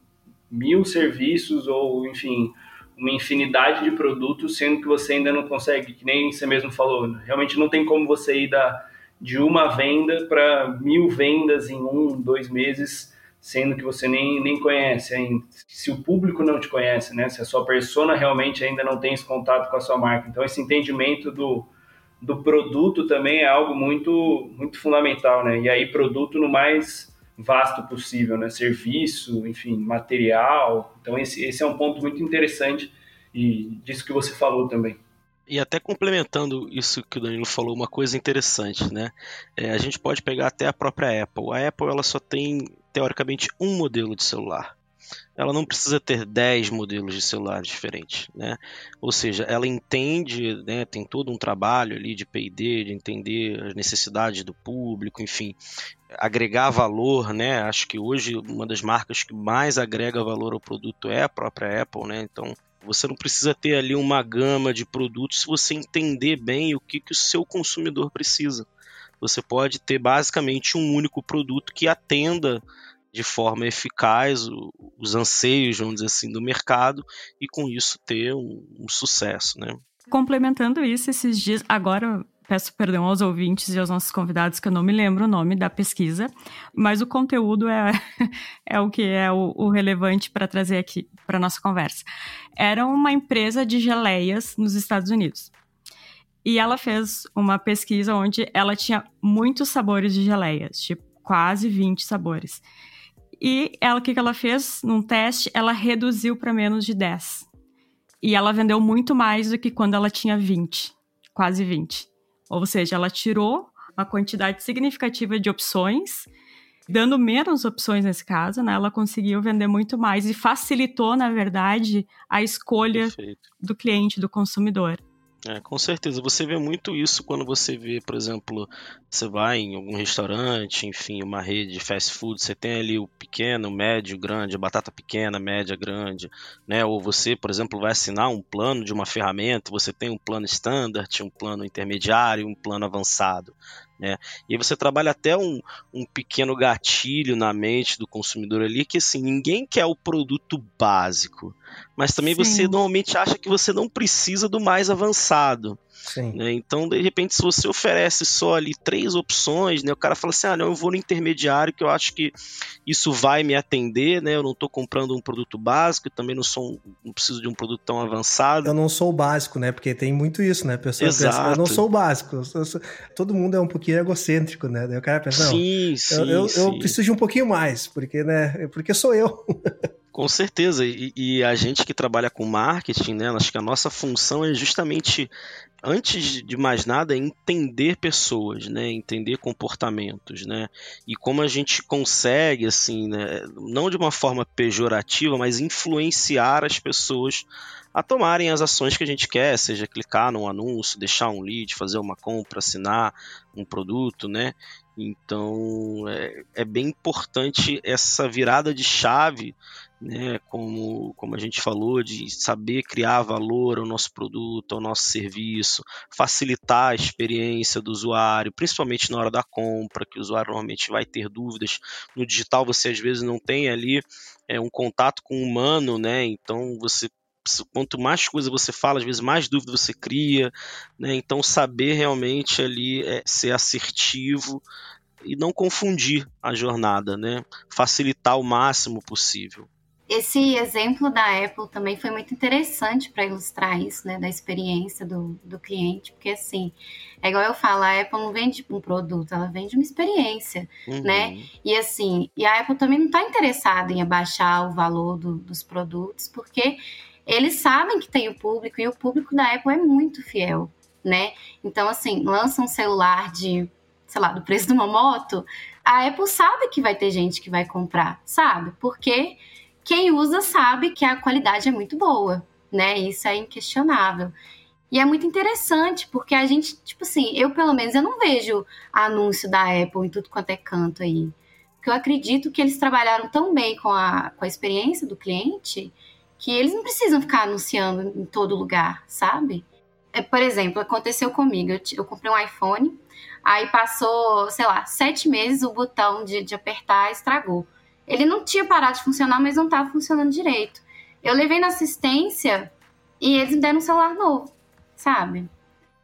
mil serviços ou, enfim, uma infinidade de produtos, sendo que você ainda não consegue, que nem você mesmo falou, realmente não tem como você ir da, de uma venda para mil vendas em um, dois meses, sendo que você nem, nem conhece ainda. Se o público não te conhece, né? Se a sua persona realmente ainda não tem esse contato com a sua marca. Então, esse entendimento do, do produto também é algo muito, muito fundamental, né? E aí, produto no mais vasto possível, né? Serviço, enfim, material. Então esse, esse é um ponto muito interessante e disso que você falou também. E até complementando isso que o Danilo falou, uma coisa interessante, né? É, a gente pode pegar até a própria Apple. A Apple ela só tem teoricamente um modelo de celular ela não precisa ter 10 modelos de celular diferentes, né? Ou seja, ela entende, né, tem todo um trabalho ali de P&D, de entender as necessidades do público, enfim, agregar valor, né? Acho que hoje uma das marcas que mais agrega valor ao produto é a própria Apple, né? Então, você não precisa ter ali uma gama de produtos se você entender bem o que, que o seu consumidor precisa. Você pode ter basicamente um único produto que atenda de forma eficaz os anseios, vamos dizer assim, do mercado e com isso ter um, um sucesso, né? Complementando isso, esses dias, agora peço perdão aos ouvintes e aos nossos convidados que eu não me lembro o nome da pesquisa, mas o conteúdo é, é o que é o, o relevante para trazer aqui para nossa conversa. Era uma empresa de geleias nos Estados Unidos. E ela fez uma pesquisa onde ela tinha muitos sabores de geleias, tipo quase 20 sabores. E ela, o que, que ela fez num teste? Ela reduziu para menos de 10. E ela vendeu muito mais do que quando ela tinha 20, quase 20. Ou seja, ela tirou uma quantidade significativa de opções, dando menos opções nesse caso, né? Ela conseguiu vender muito mais e facilitou, na verdade, a escolha Perfeito. do cliente, do consumidor. É, com certeza. Você vê muito isso quando você vê, por exemplo, você vai em algum restaurante, enfim, uma rede de fast food, você tem ali o pequeno, o médio, o grande, a batata pequena, média, grande, né? Ou você, por exemplo, vai assinar um plano de uma ferramenta, você tem um plano standard, um plano intermediário, um plano avançado. Né? E você trabalha até um, um pequeno gatilho na mente do consumidor ali, que assim, ninguém quer o produto básico, mas também Sim. você normalmente acha que você não precisa do mais avançado. Né? Então, de repente, se você oferece só ali três opções, né, o cara fala assim: ah, não, eu vou no intermediário que eu acho que isso vai me atender, né? Eu não estou comprando um produto básico, também não sou não preciso de um produto tão avançado. Eu não sou o básico, né? Porque tem muito isso, né? A pessoa Exato. pensa, eu não sou o básico. Sou... Todo mundo é um pouquinho egocêntrico, né? Daí o cara pensa, não, sim, sim, eu, eu, sim. eu preciso de um pouquinho mais, porque, né? Porque sou eu. Com certeza, e, e, a gente que trabalha com marketing, né, acho que a nossa função é justamente, antes de mais nada, entender pessoas, né, entender comportamentos, né, e como a gente consegue, assim, né, não de uma forma pejorativa, mas influenciar as pessoas a tomarem as ações que a gente quer, seja clicar num anúncio, deixar um lead, fazer uma compra, assinar um produto, né, então é, é bem importante essa virada de chave né, como, como a gente falou, de saber criar valor ao nosso produto, ao nosso serviço, facilitar a experiência do usuário, principalmente na hora da compra, que o usuário normalmente vai ter dúvidas. No digital você às vezes não tem ali é, um contato com o humano, né? Então você quanto mais coisa você fala, às vezes mais dúvida você cria, né? Então saber realmente ali é, ser assertivo e não confundir a jornada, né? Facilitar o máximo possível. Esse exemplo da Apple também foi muito interessante para ilustrar isso, né, da experiência do, do cliente, porque assim, é igual eu falo, a Apple não vende um produto, ela vende uma experiência, uhum. né? E assim, e a Apple também não está interessada em abaixar o valor do, dos produtos, porque eles sabem que tem o público e o público da Apple é muito fiel, né? Então, assim, lança um celular de, sei lá, do preço de uma moto, a Apple sabe que vai ter gente que vai comprar, sabe? Porque quem usa sabe que a qualidade é muito boa, né? Isso é inquestionável. E é muito interessante, porque a gente, tipo assim, eu pelo menos eu não vejo anúncio da Apple em tudo quanto é canto aí. Porque eu acredito que eles trabalharam tão bem com a, com a experiência do cliente que eles não precisam ficar anunciando em todo lugar, sabe? É, por exemplo, aconteceu comigo, eu, eu comprei um iPhone, aí passou, sei lá, sete meses, o botão de, de apertar estragou. Ele não tinha parado de funcionar, mas não estava funcionando direito. Eu levei na assistência e eles me deram um celular novo, sabe?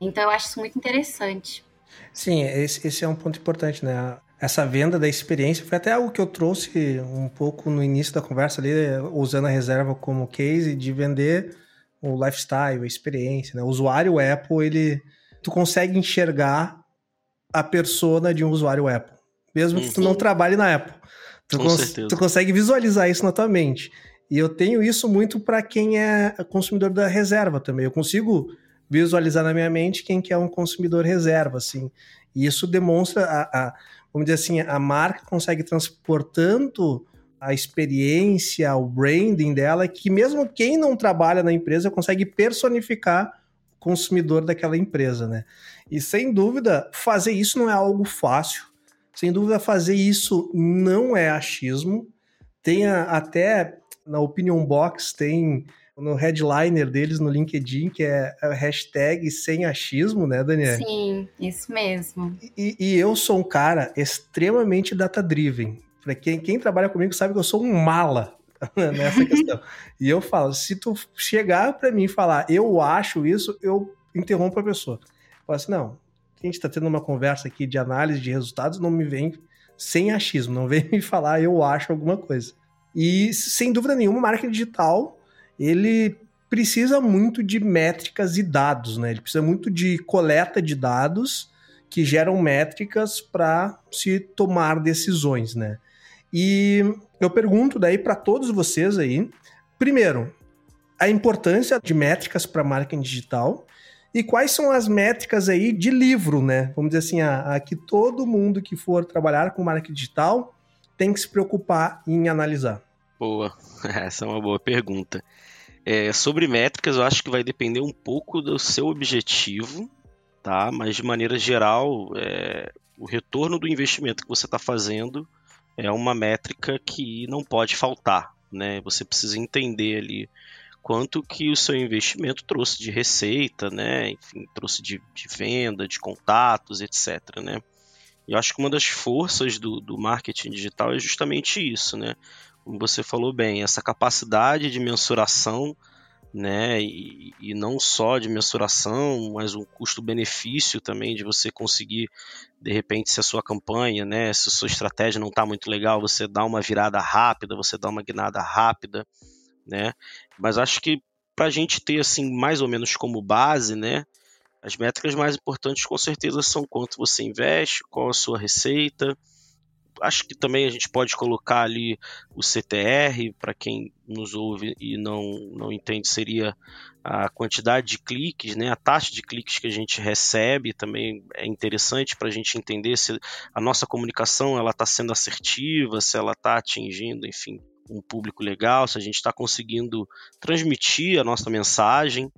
Então eu acho isso muito interessante. Sim, esse, esse é um ponto importante, né? Essa venda da experiência foi até algo que eu trouxe um pouco no início da conversa ali, usando a reserva como case de vender o lifestyle, a experiência, né? O usuário Apple, ele tu consegue enxergar a persona de um usuário Apple, mesmo que tu não trabalhe na Apple. Tu, cons tu consegue visualizar isso na tua mente. E eu tenho isso muito para quem é consumidor da reserva também. Eu consigo visualizar na minha mente quem que é um consumidor reserva, assim. E isso demonstra a, a vamos dizer assim, a marca consegue transpor tanto a experiência, o branding dela, que mesmo quem não trabalha na empresa consegue personificar o consumidor daquela empresa, né? E sem dúvida, fazer isso não é algo fácil. Sem dúvida, fazer isso não é achismo. Tem a, até na Opinion Box, tem no headliner deles no LinkedIn, que é a hashtag sem achismo, né, Daniel? Sim, isso mesmo. E, e eu sou um cara extremamente data-driven. Para quem, quem trabalha comigo sabe que eu sou um mala nessa questão. e eu falo, se tu chegar para mim e falar, eu acho isso, eu interrompo a pessoa. Eu falo assim, não, a gente está tendo uma conversa aqui de análise de resultados, não me vem sem achismo, não vem me falar eu acho alguma coisa. E sem dúvida nenhuma, marketing digital, ele precisa muito de métricas e dados, né? Ele precisa muito de coleta de dados que geram métricas para se tomar decisões, né? E eu pergunto daí para todos vocês aí, primeiro, a importância de métricas para marketing digital e quais são as métricas aí de livro, né? Vamos dizer assim, a, a que todo mundo que for trabalhar com marketing digital tem que se preocupar em analisar. Boa, essa é uma boa pergunta. É, sobre métricas, eu acho que vai depender um pouco do seu objetivo tá? Mas de maneira geral, é, o retorno do investimento que você está fazendo é uma métrica que não pode faltar, né? Você precisa entender ali quanto que o seu investimento trouxe de receita, né? Enfim, trouxe de, de venda, de contatos, etc, né? Eu acho que uma das forças do, do marketing digital é justamente isso, né? Como você falou bem, essa capacidade de mensuração né? E, e, não só de mensuração, mas um custo-benefício também de você conseguir, de repente, se a sua campanha, né? Se a sua estratégia não está muito legal, você dá uma virada rápida, você dá uma guinada rápida, né? Mas acho que para a gente ter assim mais ou menos como base, né? As métricas mais importantes com certeza são quanto você investe, qual a sua receita, acho que também a gente pode colocar ali o CTR, para quem nos ouve e não, não entende, seria a quantidade de cliques, né, a taxa de cliques que a gente recebe também é interessante para a gente entender se a nossa comunicação ela está sendo assertiva, se ela está atingindo, enfim, um público legal, se a gente está conseguindo transmitir a nossa mensagem,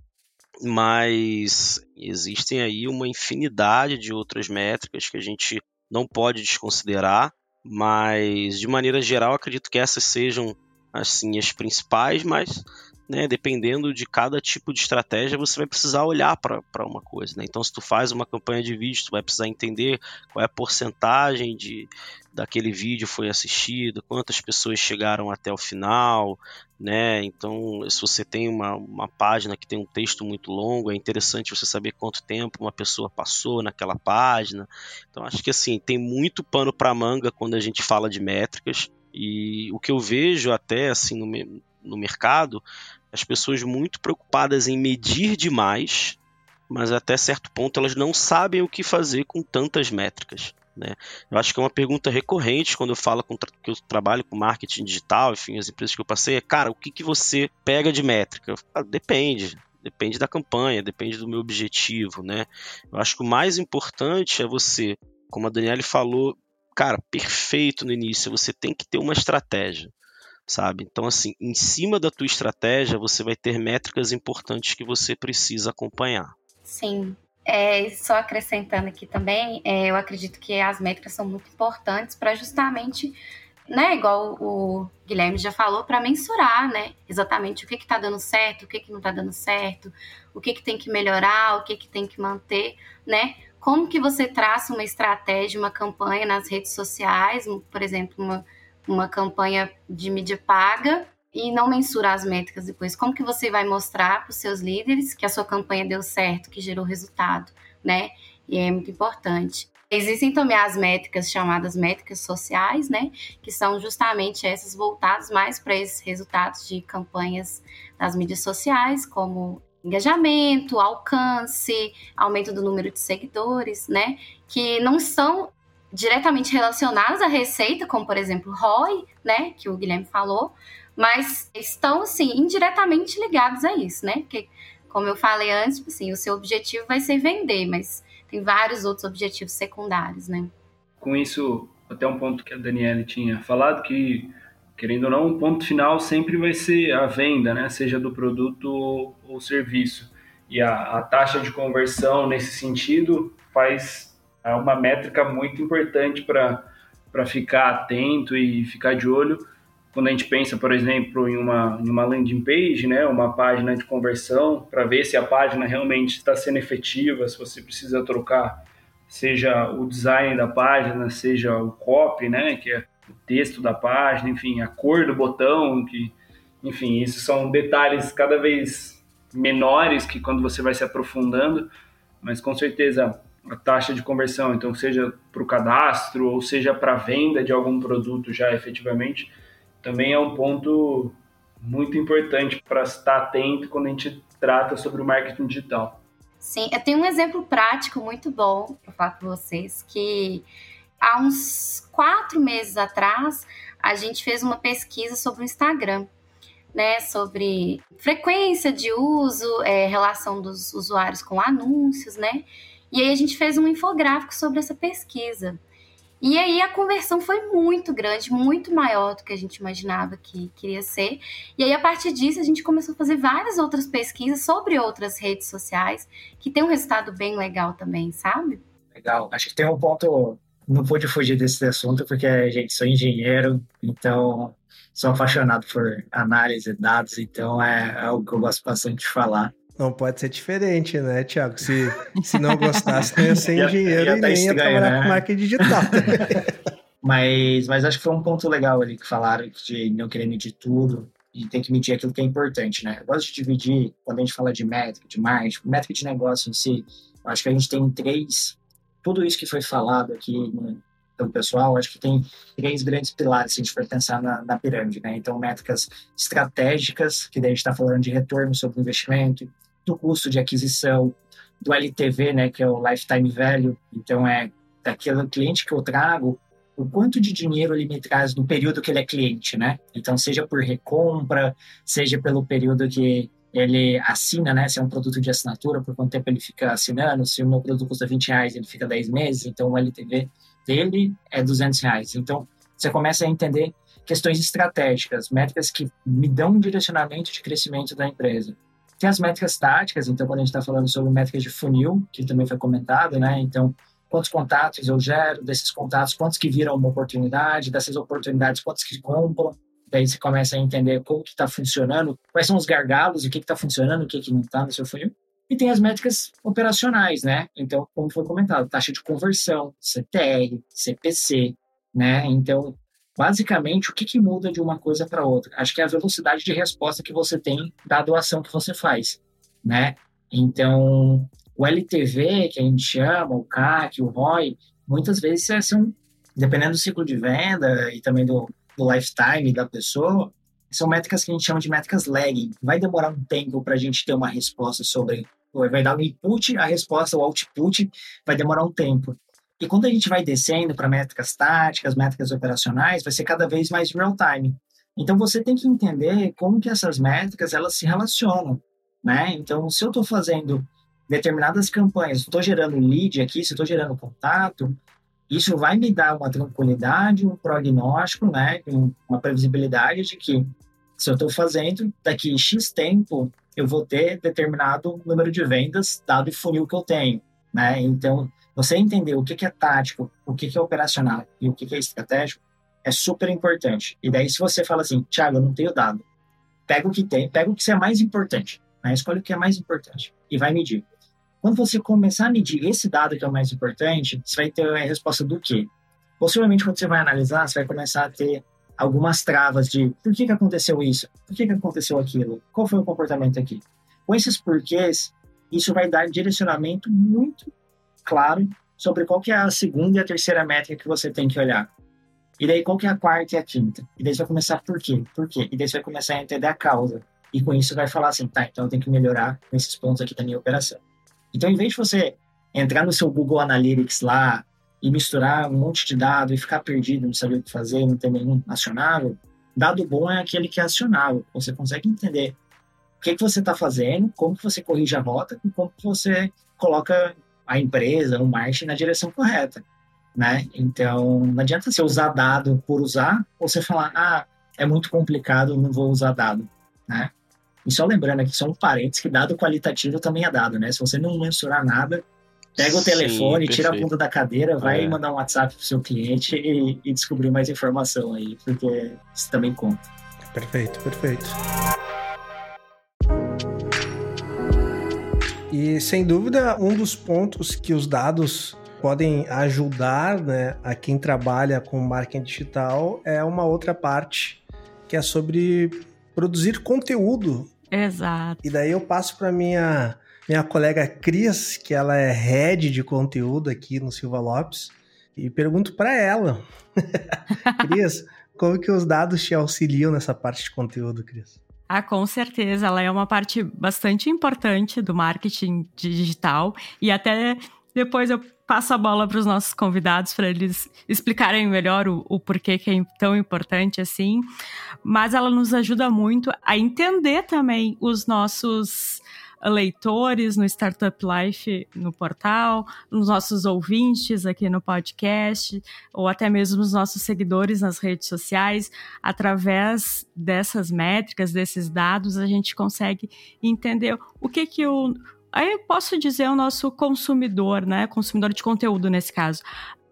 mas existem aí uma infinidade de outras métricas que a gente não pode desconsiderar mas, de maneira geral, acredito que essas sejam assim as principais, mas né, dependendo de cada tipo de estratégia, você vai precisar olhar para uma coisa. Né? Então, se tu faz uma campanha de vídeo, tu vai precisar entender qual é a porcentagem de, daquele vídeo foi assistido, quantas pessoas chegaram até o final, né? Então, se você tem uma, uma página que tem um texto muito longo, é interessante você saber quanto tempo uma pessoa passou naquela página. Então, acho que assim, tem muito pano para manga quando a gente fala de métricas. E o que eu vejo até assim no, no mercado, as pessoas muito preocupadas em medir demais, mas até certo ponto elas não sabem o que fazer com tantas métricas. Né? Eu acho que é uma pergunta recorrente quando eu falo com que eu trabalho com marketing digital, enfim, as empresas que eu passei, é, cara, o que, que você pega de métrica? Falo, depende, depende da campanha, depende do meu objetivo, né? Eu acho que o mais importante é você, como a Daniele falou, cara, perfeito no início, você tem que ter uma estratégia sabe? Então, assim, em cima da tua estratégia, você vai ter métricas importantes que você precisa acompanhar. Sim. É, só acrescentando aqui também, é, eu acredito que as métricas são muito importantes para justamente, né, igual o Guilherme já falou, para mensurar, né, exatamente o que está dando certo, o que, que não está dando certo, o que, que tem que melhorar, o que, que tem que manter, né? Como que você traça uma estratégia, uma campanha nas redes sociais, por exemplo, uma, uma campanha de mídia paga e não mensura as métricas depois. Como que você vai mostrar para os seus líderes que a sua campanha deu certo, que gerou resultado, né? E é muito importante. Existem também as métricas chamadas métricas sociais, né? Que são justamente essas voltadas mais para esses resultados de campanhas das mídias sociais, como engajamento, alcance, aumento do número de seguidores, né? Que não são diretamente relacionadas à receita, como por exemplo ROI, né, que o Guilherme falou, mas estão assim indiretamente ligados a isso, né? Porque como eu falei antes, tipo assim, o seu objetivo vai ser vender, mas tem vários outros objetivos secundários, né? Com isso, até um ponto que a Daniele tinha falado que querendo ou não, o ponto final sempre vai ser a venda, né? Seja do produto ou serviço. E a, a taxa de conversão nesse sentido faz é uma métrica muito importante para ficar atento e ficar de olho. Quando a gente pensa, por exemplo, em uma, em uma landing page, né, uma página de conversão, para ver se a página realmente está sendo efetiva, se você precisa trocar, seja o design da página, seja o copy, né, que é o texto da página, enfim, a cor do botão, que, enfim, isso são detalhes cada vez menores que quando você vai se aprofundando, mas com certeza a taxa de conversão, então seja para o cadastro ou seja para a venda de algum produto já efetivamente, também é um ponto muito importante para estar atento quando a gente trata sobre o marketing digital. Sim, eu tenho um exemplo prático muito bom para falar para vocês, que há uns quatro meses atrás a gente fez uma pesquisa sobre o Instagram, né, sobre frequência de uso, é, relação dos usuários com anúncios, né, e aí a gente fez um infográfico sobre essa pesquisa. E aí a conversão foi muito grande, muito maior do que a gente imaginava que queria ser. E aí a partir disso a gente começou a fazer várias outras pesquisas sobre outras redes sociais que tem um resultado bem legal também, sabe? Legal. Acho que tem um ponto não pude fugir desse assunto porque gente sou engenheiro, então sou apaixonado por análise de dados, então é, é algo que eu gosto bastante de falar. Não pode ser diferente, né, Tiago? Se, se não gostasse, não ia ser engenheiro ia, ia e nem ia trabalhar né? com marketing digital. mas, mas acho que foi um ponto legal ali que falaram de não querer medir tudo e tem que medir aquilo que é importante, né? Eu gosto de dividir, quando a gente fala de métrica, de marketing, métrica de negócio em si, acho que a gente tem três, tudo isso que foi falado aqui né, pelo pessoal, acho que tem três grandes pilares se a gente for pensar na, na pirâmide, né? Então, métricas estratégicas, que daí a gente está falando de retorno sobre o investimento, do custo de aquisição, do LTV, né, que é o Lifetime Value, então é daquele cliente que eu trago, o quanto de dinheiro ele me traz no período que ele é cliente, né? Então, seja por recompra, seja pelo período que ele assina, né? Se é um produto de assinatura, por quanto tempo ele fica assinando. Se o meu produto custa 20 reais, ele fica 10 meses, então o LTV dele é 200 reais. Então, você começa a entender questões estratégicas, métricas que me dão um direcionamento de crescimento da empresa. Tem as métricas táticas, então quando a gente está falando sobre métricas de funil, que também foi comentado, né? Então, quantos contatos eu gero desses contatos, quantos que viram uma oportunidade, dessas oportunidades, quantos que compram. Daí você começa a entender como que está funcionando, quais são os gargalos, o que está funcionando, o que, que não está no seu funil. E tem as métricas operacionais, né? Então, como foi comentado, taxa de conversão, CTR, CPC, né? Então, basicamente, o que, que muda de uma coisa para outra? Acho que é a velocidade de resposta que você tem da doação que você faz, né? Então, o LTV, que a gente chama, o CAC, o ROI, muitas vezes são, dependendo do ciclo de venda e também do, do lifetime da pessoa, são métricas que a gente chama de métricas lagging. Vai demorar um tempo para a gente ter uma resposta sobre. Vai dar o input, a resposta, o output, vai demorar um tempo. E quando a gente vai descendo para métricas táticas, métricas operacionais, vai ser cada vez mais real time. Então você tem que entender como que essas métricas elas se relacionam, né? Então se eu estou fazendo determinadas campanhas, estou gerando lead aqui, se estou gerando contato, isso vai me dar uma tranquilidade, um prognóstico, né? Uma previsibilidade de que se eu estou fazendo daqui x tempo eu vou ter determinado número de vendas dado o funil que eu tenho, né? Então você entender o que, é tático, o que, é operacional e o que, é estratégico é super importante. E daí, se você fala assim, Thiago, eu não tenho dado, pega o que tem, pega o que é mais importante, né? escolhe o que é mais importante e vai medir. Quando você começar a medir esse dado que é o mais importante, você vai ter a resposta do quê? Possivelmente, quando você vai analisar, você vai começar a ter algumas travas de por que, que aconteceu isso, por que, que aconteceu aquilo, qual foi o comportamento aqui. Com esses porquês, isso vai dar direcionamento muito claro sobre qual que é a segunda e a terceira métrica que você tem que olhar. E daí qual que é a quarta e a quinta. E daí você vai começar por quê? Por quê? E daí você vai começar a entender a causa. E com isso vai falar assim, tá, então eu tenho que melhorar nesses pontos aqui da minha operação. Então, em vez de você entrar no seu Google Analytics lá e misturar um monte de dados e ficar perdido, não saber o que fazer, não ter nenhum acionável, dado bom é aquele que é acionável. Você consegue entender o que, que você está fazendo, como que você corrige a rota e como que você coloca a empresa, o marketing na direção correta, né? Então, não adianta você usar dado por usar ou você falar, ah, é muito complicado, não vou usar dado, né? E só lembrando aqui, só um parênteses, que dado qualitativo também é dado, né? Se você não mensurar nada, pega o Sim, telefone, perfeito. tira a bunda da cadeira, vai é. mandar um WhatsApp pro seu cliente e, e descobrir mais informação aí, porque isso também conta. Perfeito, perfeito. E sem dúvida, um dos pontos que os dados podem ajudar né, a quem trabalha com marketing digital é uma outra parte que é sobre produzir conteúdo. Exato. E daí eu passo para minha minha colega Cris, que ela é head de conteúdo aqui no Silva Lopes, e pergunto para ela. Cris, como que os dados te auxiliam nessa parte de conteúdo, Cris? Ah, com certeza, ela é uma parte bastante importante do marketing digital e até depois eu passo a bola para os nossos convidados para eles explicarem melhor o, o, porquê que é tão importante assim. Mas ela nos ajuda muito a entender também os nossos leitores no Startup Life no portal, nos nossos ouvintes aqui no podcast, ou até mesmo os nossos seguidores nas redes sociais. Através dessas métricas, desses dados, a gente consegue entender o que que o aí eu posso dizer o nosso consumidor, né? Consumidor de conteúdo nesse caso.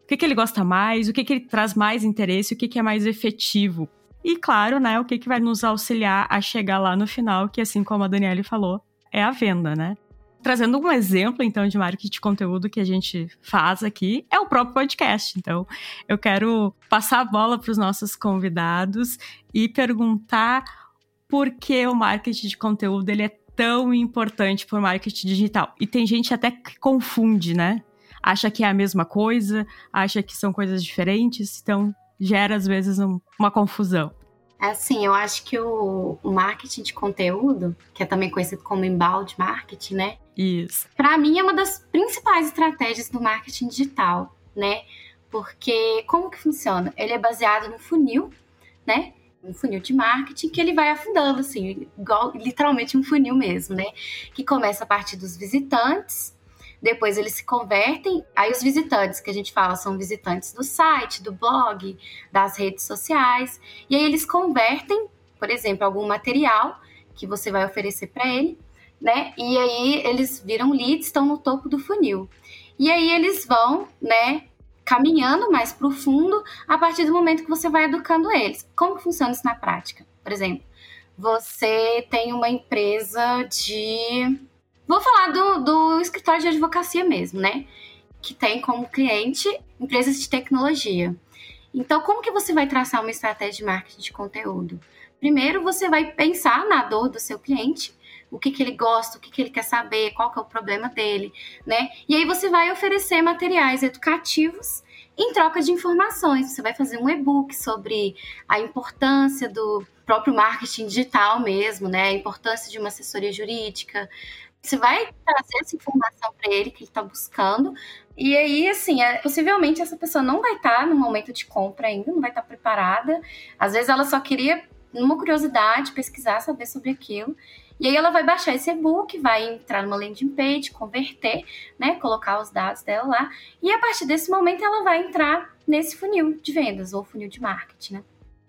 O que, que ele gosta mais, o que, que ele traz mais interesse, o que, que é mais efetivo. E claro, né, o que, que vai nos auxiliar a chegar lá no final, que assim como a Daniele falou, é a venda, né? Trazendo um exemplo, então, de marketing de conteúdo que a gente faz aqui, é o próprio podcast. Então, eu quero passar a bola para os nossos convidados e perguntar por que o marketing de conteúdo ele é tão importante para o marketing digital. E tem gente até que confunde, né? Acha que é a mesma coisa, acha que são coisas diferentes, então gera às vezes um, uma confusão. Assim, eu acho que o, o, marketing de conteúdo, que é também conhecido como inbound marketing, né? Isso. Para mim é uma das principais estratégias do marketing digital, né? Porque como que funciona? Ele é baseado no funil, né? Um funil de marketing que ele vai afundando, assim, igual literalmente um funil mesmo, né? Que começa a partir dos visitantes, depois eles se convertem. Aí os visitantes que a gente fala são visitantes do site, do blog, das redes sociais. E aí eles convertem, por exemplo, algum material que você vai oferecer para ele, né? E aí eles viram leads, estão no topo do funil. E aí eles vão, né, caminhando mais para o fundo a partir do momento que você vai educando eles. Como funciona isso na prática? Por exemplo, você tem uma empresa de Vou falar do, do escritório de advocacia mesmo, né? Que tem como cliente empresas de tecnologia. Então, como que você vai traçar uma estratégia de marketing de conteúdo? Primeiro, você vai pensar na dor do seu cliente, o que, que ele gosta, o que, que ele quer saber, qual que é o problema dele, né? E aí você vai oferecer materiais educativos em troca de informações. Você vai fazer um e-book sobre a importância do próprio marketing digital mesmo, né? A importância de uma assessoria jurídica, você vai trazer essa informação para ele que ele está buscando. E aí, assim, é, possivelmente essa pessoa não vai estar tá no momento de compra ainda, não vai estar tá preparada. Às vezes ela só queria, numa curiosidade, pesquisar, saber sobre aquilo. E aí ela vai baixar esse e-book, vai entrar numa landing page, converter, né, colocar os dados dela lá, e a partir desse momento ela vai entrar nesse funil de vendas ou funil de marketing, né?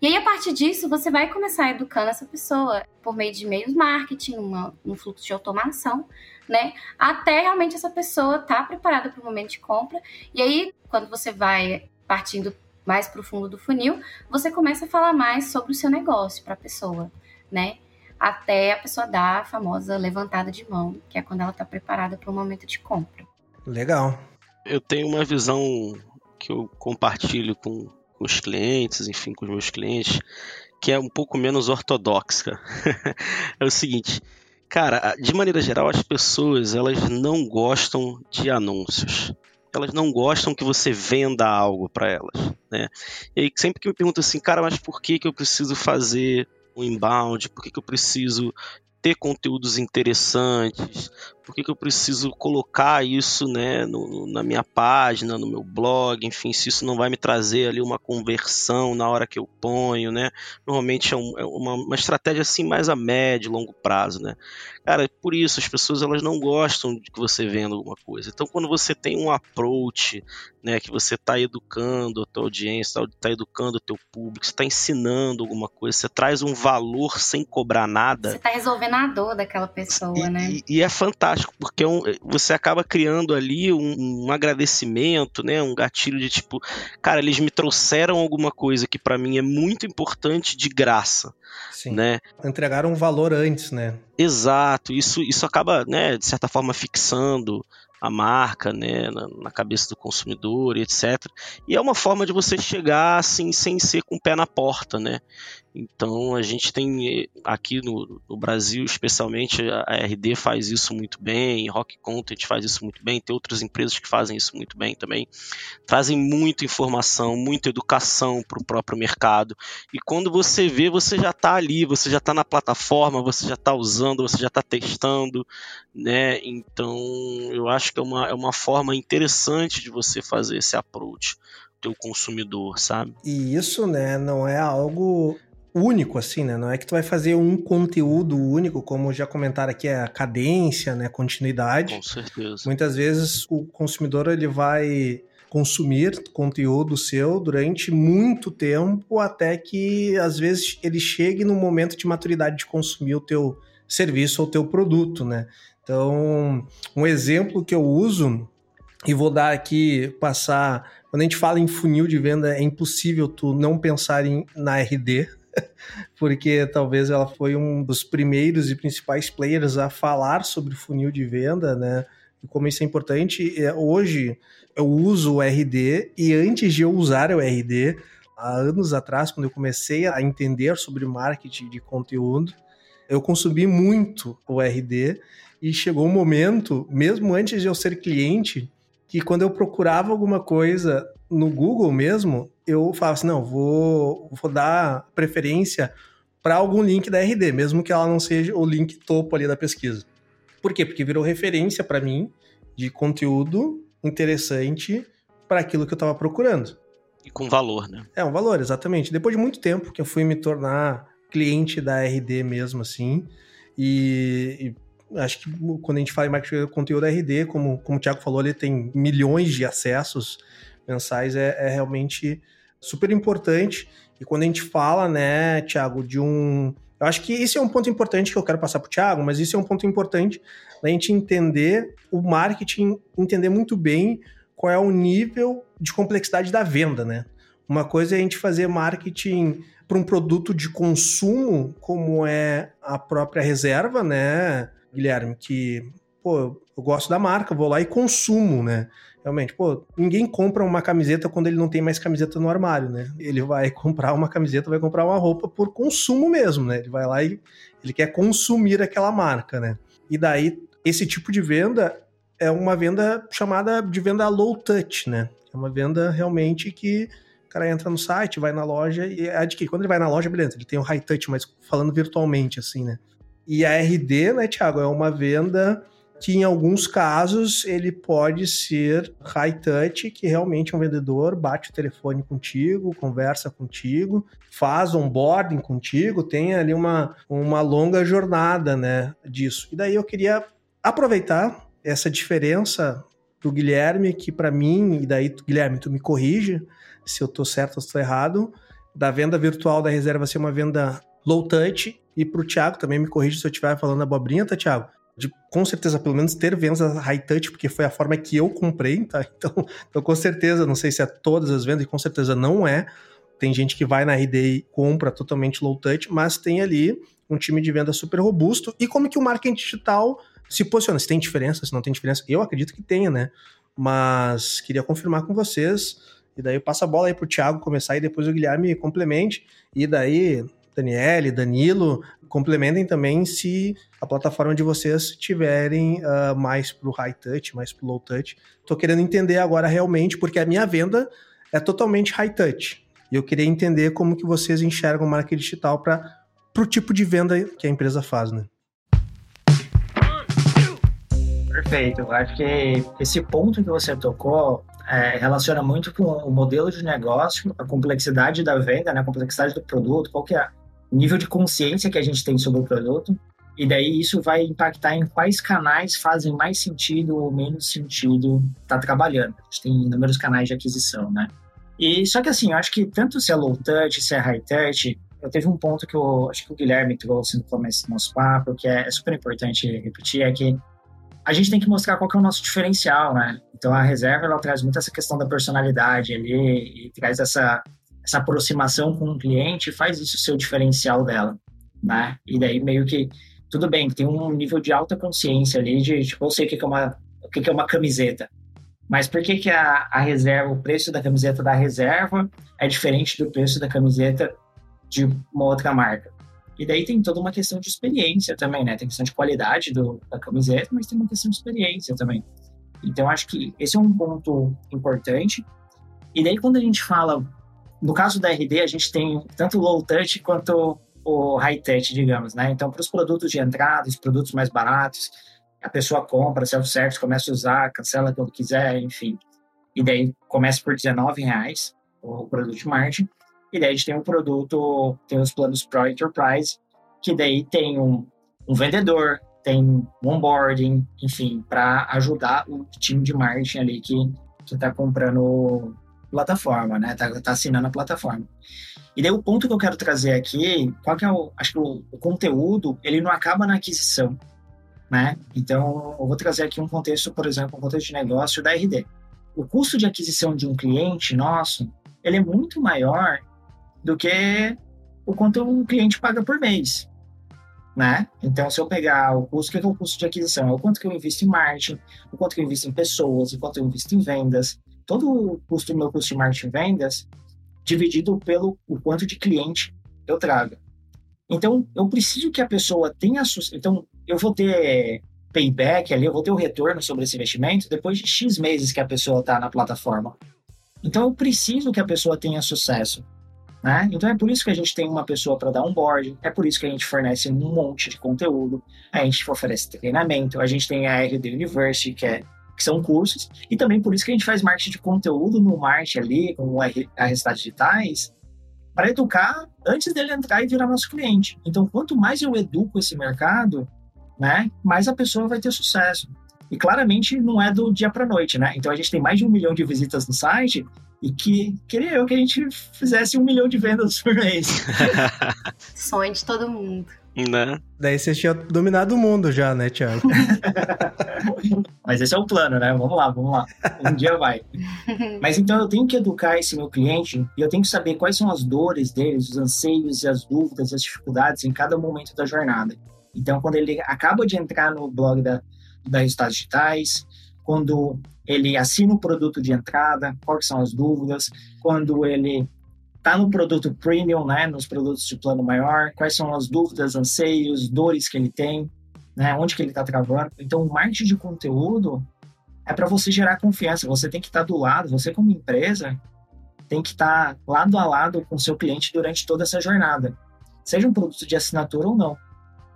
E aí, a partir disso, você vai começar educando essa pessoa por meio de meios marketing, uma, um fluxo de automação, né? Até realmente essa pessoa estar tá preparada para o momento de compra. E aí, quando você vai partindo mais para o fundo do funil, você começa a falar mais sobre o seu negócio para a pessoa, né? Até a pessoa dar a famosa levantada de mão, que é quando ela está preparada para o momento de compra. Legal. Eu tenho uma visão que eu compartilho com os clientes, enfim, com os meus clientes, que é um pouco menos ortodoxa. é o seguinte, cara, de maneira geral, as pessoas elas não gostam de anúncios. Elas não gostam que você venda algo para elas, né? E sempre que me perguntam assim, cara, mas por que, que eu preciso fazer um inbound? Por que, que eu preciso ter conteúdos interessantes? Por que, que eu preciso colocar isso né, no, na minha página, no meu blog? Enfim, se isso não vai me trazer ali uma conversão na hora que eu ponho, né? Normalmente é, um, é uma, uma, estratégia assim mais a médio, longo prazo, né? Cara, por isso as pessoas elas não gostam de que você venda alguma coisa. Então, quando você tem um approach, né, que você está educando a tua audiência, está tá educando o teu público, está ensinando alguma coisa, você traz um valor sem cobrar nada. Você está resolvendo a dor daquela pessoa, e, né? E, e, é fantástico, porque é um, você acaba criando ali um, um, agradecimento, né, um gatilho de tipo, cara, eles me trouxeram alguma coisa que para mim é muito importante de graça, Sim. né? Entregaram um valor antes, né? Exato, isso, isso acaba, né, de certa forma, fixando a marca, né, na, na, cabeça do consumidor, etc. E é uma forma de você chegar assim sem ser com o pé na porta, né? Então a gente tem aqui no, no, Brasil, especialmente, a RD faz isso muito bem, Rock Content faz isso muito bem, tem outras empresas que fazem isso muito bem também. Trazem muita informação, muita educação para o próprio mercado. E quando você vê, você já está ali, você já está na plataforma, você já está usando, você já está testando, né? Então eu acho que é uma, é uma forma interessante de você fazer esse approach teu consumidor, sabe? E isso, né, não é algo único, assim, né? Não é que tu vai fazer um conteúdo único, como já comentaram aqui, é a cadência, né? Continuidade. Com certeza. Muitas vezes o consumidor ele vai consumir conteúdo seu durante muito tempo até que às vezes ele chegue no momento de maturidade de consumir o teu serviço ou teu produto, né? Então, um exemplo que eu uso e vou dar aqui passar quando a gente fala em funil de venda é impossível tu não pensar em na RD, porque talvez ela foi um dos primeiros e principais players a falar sobre funil de venda, né? E como isso é importante, é, hoje eu uso o RD e antes de eu usar o RD, há anos atrás, quando eu comecei a entender sobre marketing de conteúdo, eu consumi muito o RD e chegou um momento, mesmo antes de eu ser cliente, que quando eu procurava alguma coisa no Google mesmo, eu falava assim, não, vou, vou dar preferência para algum link da RD, mesmo que ela não seja o link topo ali da pesquisa. Por quê? Porque virou referência para mim de conteúdo interessante para aquilo que eu estava procurando. E com valor, né? É, um valor, exatamente. Depois de muito tempo que eu fui me tornar cliente da RD mesmo, assim, e, e acho que quando a gente fala em marketing de conteúdo RD, como, como o Thiago falou, ele tem milhões de acessos mensais, é, é realmente super importante. E quando a gente fala, né, Thiago, de um. Eu acho que isso é um ponto importante que eu quero passar para o Thiago, mas isso é um ponto importante da gente entender o marketing, entender muito bem qual é o nível de complexidade da venda, né? Uma coisa é a gente fazer marketing para um produto de consumo, como é a própria reserva, né, Guilherme? Que, pô, eu gosto da marca, vou lá e consumo, né? Realmente, pô, ninguém compra uma camiseta quando ele não tem mais camiseta no armário, né? Ele vai comprar uma camiseta, vai comprar uma roupa por consumo mesmo, né? Ele vai lá e ele quer consumir aquela marca, né? E daí, esse tipo de venda é uma venda chamada de venda low touch, né? É uma venda realmente que o cara entra no site, vai na loja e é adquire. Quando ele vai na loja, beleza, ele tem o high touch, mas falando virtualmente, assim, né? E a RD, né, Thiago, é uma venda que em alguns casos ele pode ser high touch, que realmente um vendedor bate o telefone contigo, conversa contigo, faz onboarding contigo, tem ali uma, uma longa jornada, né, disso. E daí eu queria aproveitar essa diferença do Guilherme, que para mim, e daí, Guilherme, tu me corrige se eu tô certo ou se tô errado, da venda virtual da reserva ser uma venda low touch, e pro Thiago também me corrige se eu estiver falando abobrinha, tá, Thiago? De com certeza pelo menos ter vendas high touch, porque foi a forma que eu comprei, tá? Então, então com certeza, não sei se é todas as vendas, e com certeza não é. Tem gente que vai na RD e compra totalmente low touch, mas tem ali um time de venda super robusto. E como que o marketing digital se posiciona? Se tem diferença, se não tem diferença? Eu acredito que tenha, né? Mas queria confirmar com vocês. E daí eu passo a bola aí pro Thiago começar e depois o Guilherme complemente. E daí, Daniele, Danilo, complementem também se a plataforma de vocês tiverem uh, mais para o high touch, mais para o low touch. Estou querendo entender agora realmente, porque a minha venda é totalmente high touch. E eu queria entender como que vocês enxergam marketing digital para o tipo de venda que a empresa faz, né? Perfeito. Eu acho que esse ponto que você tocou é, relaciona muito com o modelo de negócio, a complexidade da venda, né, a complexidade do produto, qual que é nível de consciência que a gente tem sobre o produto, e daí isso vai impactar em quais canais fazem mais sentido ou menos sentido estar tá trabalhando. A gente tem inúmeros canais de aquisição, né? E só que assim, eu acho que tanto se é low touch, se é high touch, eu teve um ponto que eu acho que o Guilherme trouxe no começo do nosso papo, que é, é super importante repetir, é que a gente tem que mostrar qual que é o nosso diferencial, né? Então a reserva ela traz muito essa questão da personalidade ali e traz essa essa aproximação com o cliente faz isso ser o diferencial dela, né? E daí meio que tudo bem, tem um nível de alta consciência ali de, tipo, eu sei o que é uma, o que é uma camiseta. Mas por que, que a, a reserva, o preço da camiseta da reserva é diferente do preço da camiseta de uma outra marca? E daí tem toda uma questão de experiência também, né? Tem questão de qualidade do, da camiseta, mas tem uma questão de experiência também. Então, acho que esse é um ponto importante. E daí, quando a gente fala, no caso da RD, a gente tem tanto o low touch quanto o high touch, digamos, né? Então, para os produtos de entrada, os produtos mais baratos, a pessoa compra, self-service, começa a usar, cancela quando quiser, enfim. E daí começa por R$19,00 o produto de margem. E daí a gente tem um produto, tem os planos Pro Enterprise, que daí tem um, um vendedor, tem um onboarding, enfim, para ajudar o time de marketing ali que está comprando plataforma, né? Tá, tá, assinando a plataforma. E daí o ponto que eu quero trazer aqui, qual que é o, acho que o, o conteúdo, ele não acaba na aquisição, né? Então, eu vou trazer aqui um contexto, por exemplo, um contexto de negócio da RD. O custo de aquisição de um cliente nosso, ele é muito maior do que o quanto um cliente paga por mês né? Então, se eu pegar o custo, o que é o custo de aquisição? É o quanto que eu invisto em marketing, o quanto que eu invisto em pessoas, o quanto eu invisto em vendas, todo o custo meu custo de marketing vendas, dividido pelo o quanto de cliente eu trago. Então, eu preciso que a pessoa tenha... Então, eu vou ter payback ali, eu vou ter o retorno sobre esse investimento depois de X meses que a pessoa está na plataforma. Então, eu preciso que a pessoa tenha sucesso. Né? Então é por isso que a gente tem uma pessoa para dar um board, é por isso que a gente fornece um monte de conteúdo, a gente oferece treinamento, a gente tem a RD University, que, é, que são cursos, e também por isso que a gente faz marketing de conteúdo no Marte ali, com a Resultados Digitais, para educar antes dele entrar e virar nosso cliente. Então, quanto mais eu educo esse mercado, né, mais a pessoa vai ter sucesso. E claramente não é do dia para noite, né? Então a gente tem mais de um milhão de visitas no site e que queria eu que a gente fizesse um milhão de vendas por mês. Sonho de todo mundo. Né? Daí você tinha dominado o mundo já, né, Thiago? Mas esse é o plano, né? Vamos lá, vamos lá. Um dia vai. Mas então eu tenho que educar esse meu cliente e eu tenho que saber quais são as dores deles, os anseios e as dúvidas, as dificuldades em cada momento da jornada. Então, quando ele acaba de entrar no blog da, da Resultados Digitais, quando ele assina o produto de entrada, quais são as dúvidas, quando ele está no produto premium, né, nos produtos de plano maior, quais são as dúvidas, anseios, dores que ele tem, né, onde que ele está travando. Então, o marketing de conteúdo é para você gerar confiança. Você tem que estar tá do lado, você como empresa tem que estar tá lado a lado com o seu cliente durante toda essa jornada, seja um produto de assinatura ou não,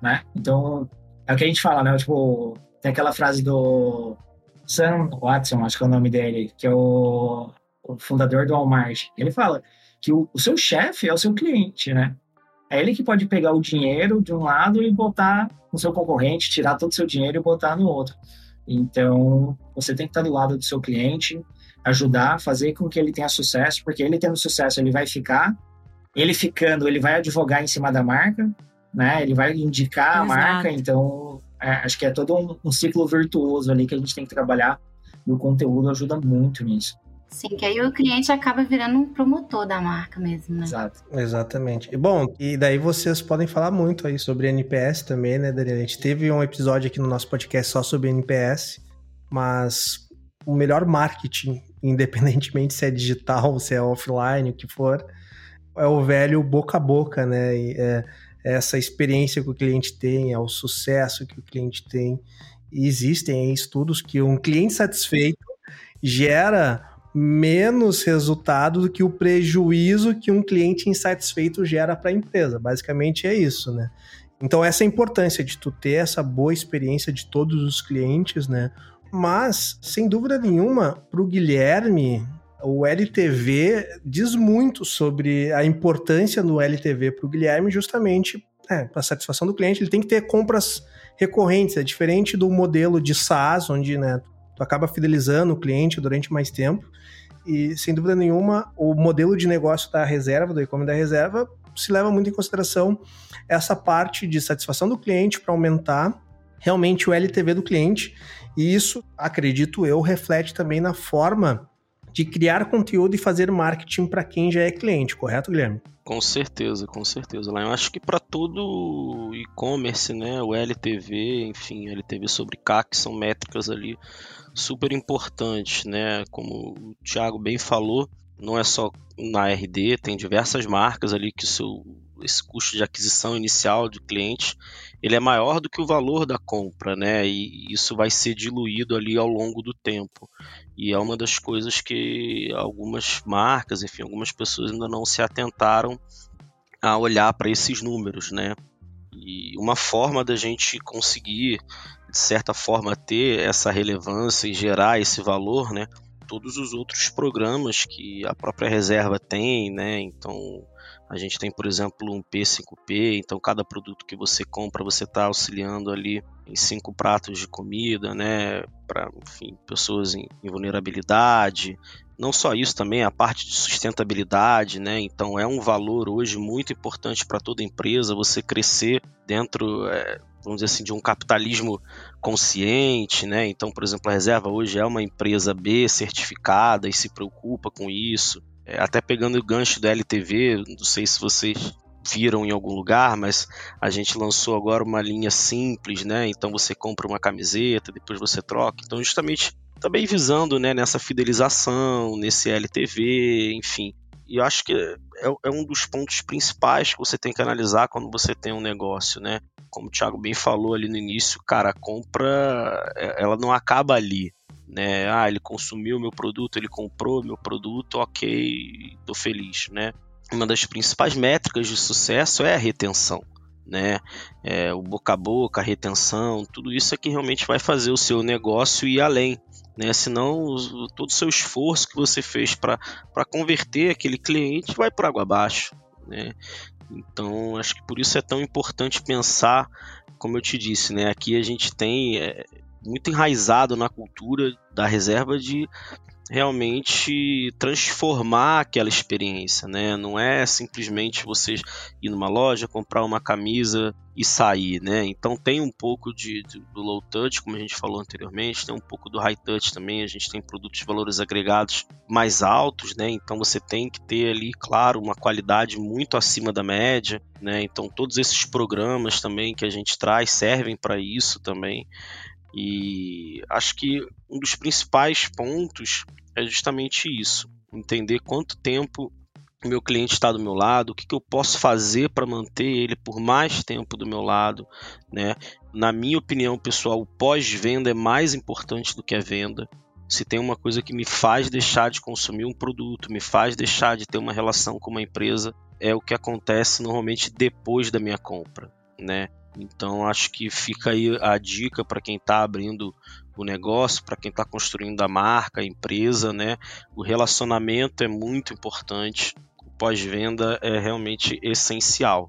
né? Então, é o que a gente fala, né? Tipo, tem aquela frase do Sam Watson, acho que é o nome dele, que é o, o fundador do Walmart. Ele fala que o, o seu chefe é o seu cliente, né? É ele que pode pegar o dinheiro de um lado e botar no seu concorrente, tirar todo o seu dinheiro e botar no outro. Então, você tem que estar do lado do seu cliente, ajudar, fazer com que ele tenha sucesso, porque ele tendo sucesso, ele vai ficar. Ele ficando, ele vai advogar em cima da marca, né? Ele vai indicar Exato. a marca, então é, acho que é todo um, um, ciclo virtuoso ali que a gente tem que trabalhar e o conteúdo ajuda muito nisso. Sim, que aí o cliente acaba virando um promotor da marca mesmo, né? Exato. Exatamente. Bom, e daí vocês podem falar muito aí sobre NPS também, né, Daniela? A gente teve um episódio aqui no nosso podcast só sobre NPS, mas o melhor marketing, independentemente se é digital, se é offline, o que for, é o velho boca a boca, né? E, é, essa experiência que o cliente tem, é o sucesso que o cliente tem. E existem estudos que um cliente satisfeito gera menos resultado do que o prejuízo que um cliente insatisfeito gera para a empresa. Basicamente é isso, né? Então essa é a importância de tu ter essa boa experiência de todos os clientes, né? Mas, sem dúvida nenhuma, para o Guilherme, o LTV diz muito sobre a importância do LTV para o Guilherme, justamente é, para a satisfação do cliente. Ele tem que ter compras recorrentes, é diferente do modelo de SaaS, onde né, tu acaba fidelizando o cliente durante mais tempo. E, sem dúvida nenhuma, o modelo de negócio da reserva, do e-commerce da reserva, se leva muito em consideração essa parte de satisfação do cliente para aumentar realmente o LTV do cliente. E isso, acredito eu, reflete também na forma de criar conteúdo e fazer marketing para quem já é cliente, correto, Guilherme? Com certeza, com certeza. Eu acho que para todo e-commerce, né, o LTV, enfim, LTV sobre CAC são métricas ali super importantes, né? Como o Thiago bem falou, não é só na RD, tem diversas marcas ali que seu esse custo de aquisição inicial de cliente ele é maior do que o valor da compra, né? E isso vai ser diluído ali ao longo do tempo. E é uma das coisas que algumas marcas, enfim, algumas pessoas ainda não se atentaram a olhar para esses números, né? E uma forma da gente conseguir, de certa forma, ter essa relevância e gerar esse valor, né? Todos os outros programas que a própria reserva tem, né? Então, a gente tem, por exemplo, um P5P, então cada produto que você compra, você está auxiliando ali em cinco pratos de comida, né, para pessoas em, em, vulnerabilidade. Não só isso, também a parte de sustentabilidade, né? Então é um valor hoje muito importante para toda empresa você crescer dentro, é, vamos dizer assim, de um capitalismo consciente, né? Então, por exemplo, a Reserva hoje é uma empresa B certificada e se preocupa com isso. É, até pegando o gancho da LTV, não sei se vocês viram em algum lugar, mas a gente lançou agora uma linha simples, né? Então você compra uma camiseta, depois você troca. Então justamente também visando, né, nessa fidelização, nesse LTV, enfim. E eu acho que é, é, um dos pontos principais que você tem que analisar quando você tem um negócio, né? Como o Thiago bem falou ali no início, cara, a compra é, ela não acaba ali né? Ah, ele consumiu meu produto, ele comprou meu produto, ok, tô feliz, né? Uma das principais métricas de sucesso é a retenção, né? É, o boca a boca, a retenção, tudo isso é que realmente vai fazer o seu negócio ir além, né? Senão todo o seu esforço que você fez para converter aquele cliente vai por água abaixo, né? Então acho que por isso é tão importante pensar, como eu te disse, né? Aqui a gente tem é, muito enraizado na cultura da reserva de realmente transformar aquela experiência, né? Não é simplesmente você ir numa loja, comprar uma camisa e sair, né? Então tem um pouco de, de, do low touch, como a gente falou anteriormente, tem um pouco do high touch também. A gente tem produtos de valores agregados mais altos, né? Então você tem que ter ali, claro, uma qualidade muito acima da média, né? Então todos esses programas também que a gente traz servem para isso também. E acho que um dos principais pontos é justamente isso: entender quanto tempo meu cliente está do meu lado, o que, que eu posso fazer para manter ele por mais tempo do meu lado. Né? Na minha opinião pessoal, o pós-venda é mais importante do que a venda. Se tem uma coisa que me faz deixar de consumir um produto, me faz deixar de ter uma relação com uma empresa, é o que acontece normalmente depois da minha compra. Né? Então acho que fica aí a dica para quem está abrindo o negócio, para quem está construindo a marca, a empresa, né? O relacionamento é muito importante. O pós-venda é realmente essencial.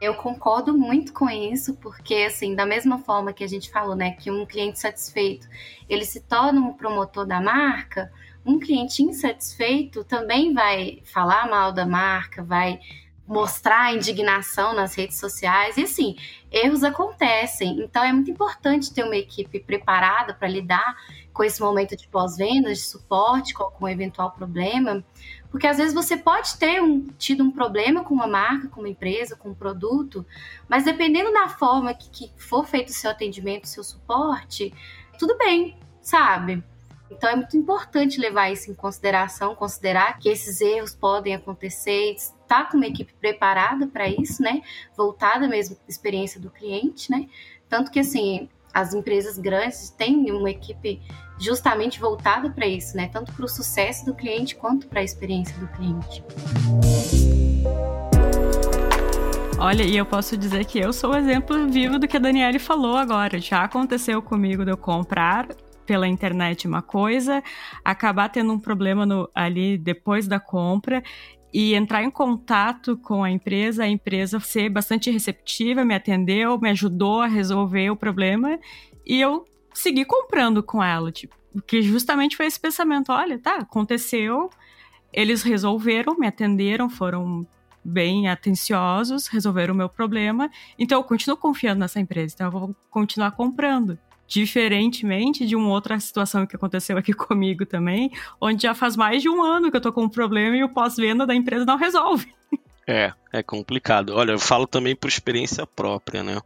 Eu concordo muito com isso, porque assim, da mesma forma que a gente falou, né, que um cliente satisfeito, ele se torna um promotor da marca, um cliente insatisfeito também vai falar mal da marca, vai mostrar indignação nas redes sociais. E assim, erros acontecem. Então é muito importante ter uma equipe preparada para lidar com esse momento de pós-vendas, de suporte com algum eventual problema. Porque às vezes você pode ter um, tido um problema com uma marca, com uma empresa, com um produto, mas dependendo da forma que, que for feito o seu atendimento, o seu suporte, tudo bem, sabe? Então é muito importante levar isso em consideração, considerar que esses erros podem acontecer, estar com uma equipe preparada para isso, né? Voltada mesmo à experiência do cliente, né? Tanto que assim, as empresas grandes têm uma equipe justamente voltada para isso, né? Tanto para o sucesso do cliente quanto para a experiência do cliente. Olha, e eu posso dizer que eu sou o exemplo vivo do que a Daniele falou agora. Já aconteceu comigo de eu comprar pela internet uma coisa, acabar tendo um problema no, ali depois da compra e entrar em contato com a empresa, a empresa ser bastante receptiva, me atendeu, me ajudou a resolver o problema e eu segui comprando com ela, tipo, que justamente foi esse pensamento, olha, tá, aconteceu, eles resolveram, me atenderam, foram bem atenciosos, resolveram o meu problema, então eu continuo confiando nessa empresa, então eu vou continuar comprando. Diferentemente de uma outra situação que aconteceu aqui comigo também, onde já faz mais de um ano que eu tô com um problema e o pós-venda da empresa não resolve. É, é complicado. Olha, eu falo também por experiência própria, né?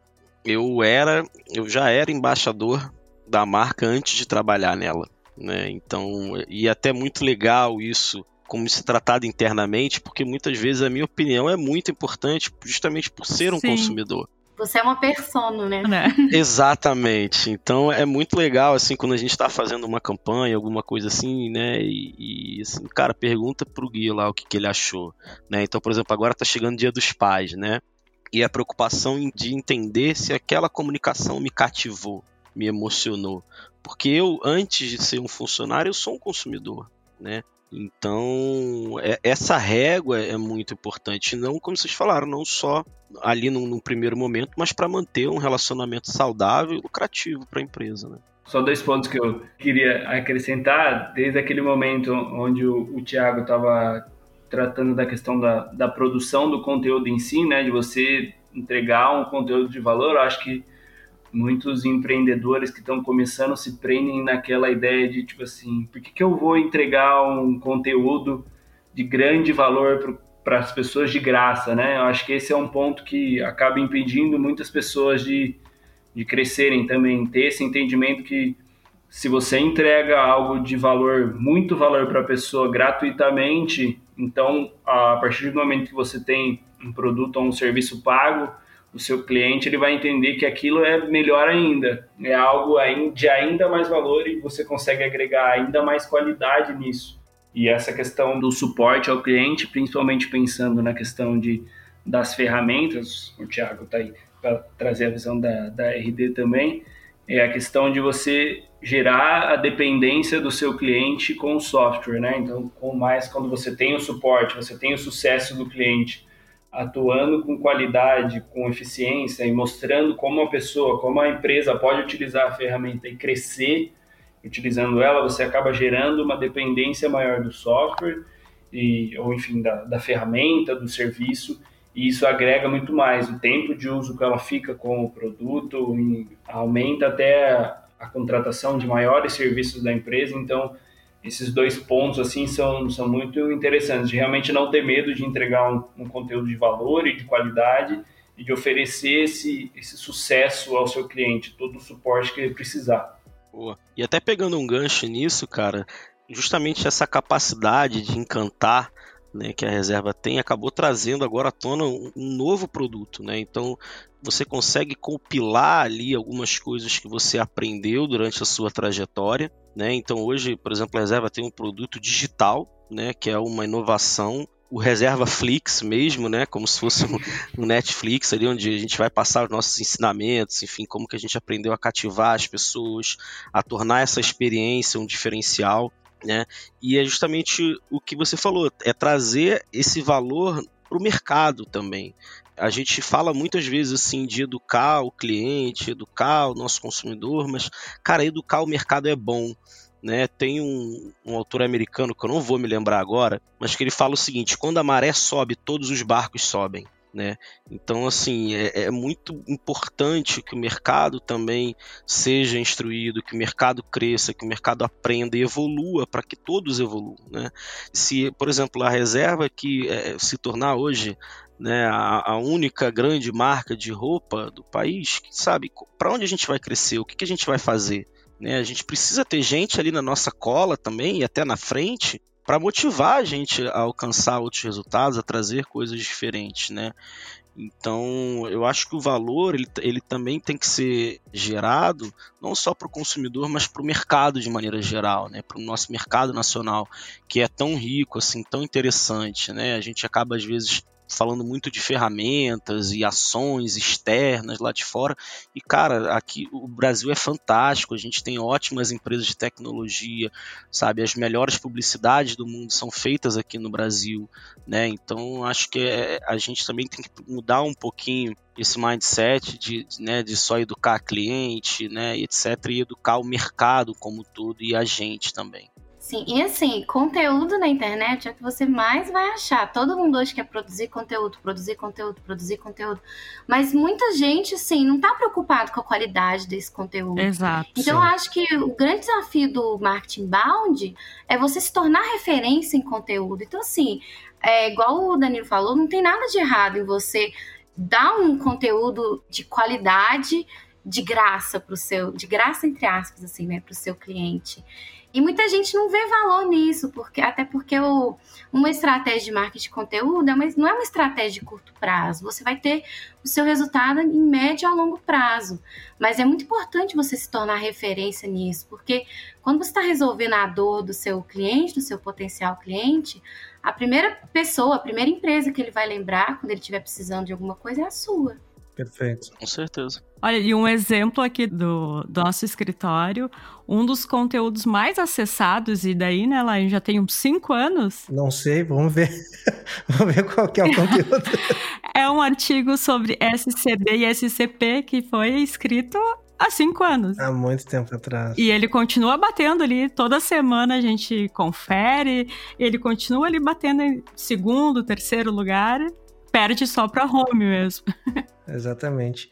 Eu era, eu já era embaixador da marca antes de trabalhar nela, né? Então, e é até muito legal isso como se tratado internamente, porque muitas vezes a minha opinião é muito importante justamente por ser um Sim. consumidor. Você é uma persona, né? né? Exatamente. Então é muito legal, assim, quando a gente está fazendo uma campanha, alguma coisa assim, né? E, e assim, cara, pergunta pro Gui lá o que, que ele achou, né? Então, por exemplo, agora tá chegando o dia dos pais, né? E a preocupação de entender se aquela comunicação me cativou, me emocionou. Porque eu, antes de ser um funcionário, eu sou um consumidor, né? Então, é, essa régua é muito importante, não como vocês falaram, não só ali no, no primeiro momento, mas para manter um relacionamento saudável e lucrativo para a empresa. Né? Só dois pontos que eu queria acrescentar, desde aquele momento onde o, o Tiago estava tratando da questão da, da produção do conteúdo em si, né, de você entregar um conteúdo de valor, eu acho que muitos empreendedores que estão começando se prendem naquela ideia de tipo assim, por que, que eu vou entregar um conteúdo de grande valor para as pessoas de graça, né? Eu acho que esse é um ponto que acaba impedindo muitas pessoas de, de crescerem também, ter esse entendimento que se você entrega algo de valor, muito valor para a pessoa gratuitamente, então a partir do momento que você tem um produto ou um serviço pago, o seu cliente ele vai entender que aquilo é melhor ainda, é algo de ainda mais valor e você consegue agregar ainda mais qualidade nisso. E essa questão do suporte ao cliente, principalmente pensando na questão de, das ferramentas, o Thiago está aí para trazer a visão da, da RD também, é a questão de você gerar a dependência do seu cliente com o software, né? Então, com mais quando você tem o suporte, você tem o sucesso do cliente, atuando com qualidade, com eficiência e mostrando como a pessoa, como a empresa pode utilizar a ferramenta e crescer utilizando ela, você acaba gerando uma dependência maior do software e, ou enfim da, da ferramenta, do serviço e isso agrega muito mais. O tempo de uso que ela fica com o produto, aumenta até a, a contratação de maiores serviços da empresa, então esses dois pontos assim são, são muito interessantes, de realmente não ter medo de entregar um, um conteúdo de valor e de qualidade e de oferecer esse, esse sucesso ao seu cliente, todo o suporte que ele precisar. Boa. E até pegando um gancho nisso, cara, justamente essa capacidade de encantar né, que a reserva tem acabou trazendo agora à tona um, novo produto. Né? Então você consegue compilar ali algumas coisas que você aprendeu durante a sua trajetória. Né? Então hoje, por exemplo, a reserva tem um produto digital, né, que é uma inovação o Reserva Flix mesmo, né? Como se fosse um, Netflix ali, onde a gente vai passar os nossos ensinamentos, enfim, como que a gente aprendeu a cativar as pessoas, a tornar essa experiência um diferencial né? E é justamente o que você falou, é trazer esse valor para o mercado também. A gente fala muitas vezes assim de educar o cliente, educar o nosso consumidor, mas cara, educar o mercado é bom. Né, tem um, um, autor americano que eu não vou me lembrar agora, mas que ele fala o seguinte: quando a maré sobe, todos os barcos sobem né? Então, assim, é, é, muito importante que o mercado também seja instruído, que o mercado cresça, que o mercado aprenda e evolua para que todos evoluam, né? Se, por exemplo, a reserva que é, se tornar hoje né, a, a, única grande marca de roupa do país, sabe para onde a gente vai crescer, o que, que a gente vai fazer? Né? A gente precisa ter gente ali na nossa cola também e até na frente para motivar a gente a alcançar outros resultados, a trazer coisas diferentes, né? Então, eu acho que o valor ele, ele também tem que ser gerado não só para o consumidor, mas para o mercado de maneira geral, né? Para o nosso mercado nacional, que é tão rico, assim, tão interessante, né? A gente acaba às vezes falando muito de ferramentas e ações externas lá de fora. E, cara, aqui o Brasil é fantástico, a gente tem ótimas empresas de tecnologia, sabe? As melhores publicidades do mundo são feitas aqui no Brasil, né? Então, acho que é, a gente também tem que mudar um pouquinho esse mindset de, né, de só educar cliente, né, etc, e educar o mercado como todo e a gente também. Sim, e assim, conteúdo na internet é o que você mais vai achar. Todo mundo hoje quer produzir conteúdo, produzir conteúdo, produzir conteúdo. Mas muita gente, assim, não está preocupado com a qualidade desse conteúdo. Exato. Então, eu acho que o grande desafio do marketing bound é você se tornar referência em conteúdo. Então, assim, é, igual o Danilo falou, não tem nada de errado em você dar um conteúdo de qualidade de graça para o seu, de graça entre aspas, assim, né, para o seu cliente. E muita gente não vê valor nisso, porque até porque o, uma estratégia de marketing de conteúdo é uma, não é uma estratégia de curto prazo. Você vai ter o seu resultado em médio a longo prazo. Mas é muito importante você se tornar referência nisso, porque quando você está resolvendo a dor do seu cliente, do seu potencial cliente, a primeira pessoa, a primeira empresa que ele vai lembrar quando ele estiver precisando de alguma coisa é a sua. Perfeito. Com certeza. Olha, e um exemplo aqui do, do nosso escritório, um dos conteúdos mais acessados, e daí, né, Lain, já tem uns cinco anos. Não sei, vamos ver. vamos ver qual que é o conteúdo. é um artigo sobre SCD e SCP que foi escrito há cinco anos. Há muito tempo atrás. E ele continua batendo ali, toda semana a gente confere, ele continua ali batendo em segundo, terceiro lugar, perde só para home mesmo. Exatamente.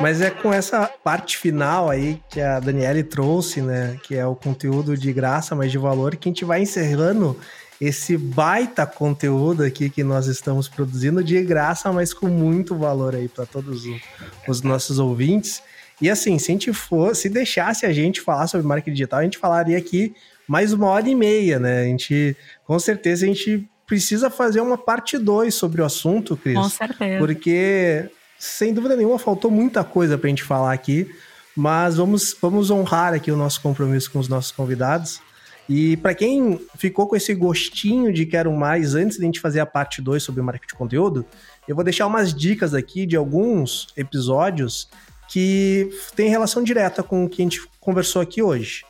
Mas é com essa parte final aí que a Daniele trouxe, né? Que é o conteúdo de graça, mas de valor, que a gente vai encerrando esse baita conteúdo aqui que nós estamos produzindo de graça, mas com muito valor aí para todos os nossos ouvintes. E assim, se a gente for, se deixasse a gente falar sobre marketing digital, a gente falaria aqui mais uma hora e meia, né? A gente, com certeza, a gente precisa fazer uma parte 2 sobre o assunto, Cris. Com certeza. Porque, sem dúvida nenhuma, faltou muita coisa para a gente falar aqui. Mas vamos, vamos honrar aqui o nosso compromisso com os nossos convidados. E para quem ficou com esse gostinho de quero mais antes de a gente fazer a parte 2 sobre marketing de conteúdo, eu vou deixar umas dicas aqui de alguns episódios que tem relação direta com o que a gente conversou aqui hoje.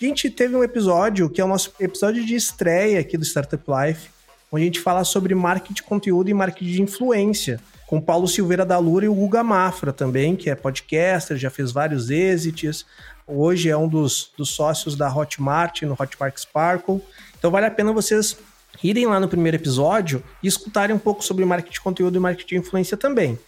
A gente teve um episódio que é o nosso episódio de estreia aqui do Startup Life, onde a gente fala sobre marketing de conteúdo e marketing de influência, com Paulo Silveira da Lura e o Guga Mafra também, que é podcaster, já fez vários êxitos, hoje é um dos, dos sócios da Hotmart, no Hotmart Sparkle. Então vale a pena vocês irem lá no primeiro episódio e escutarem um pouco sobre marketing de conteúdo e marketing de influência também.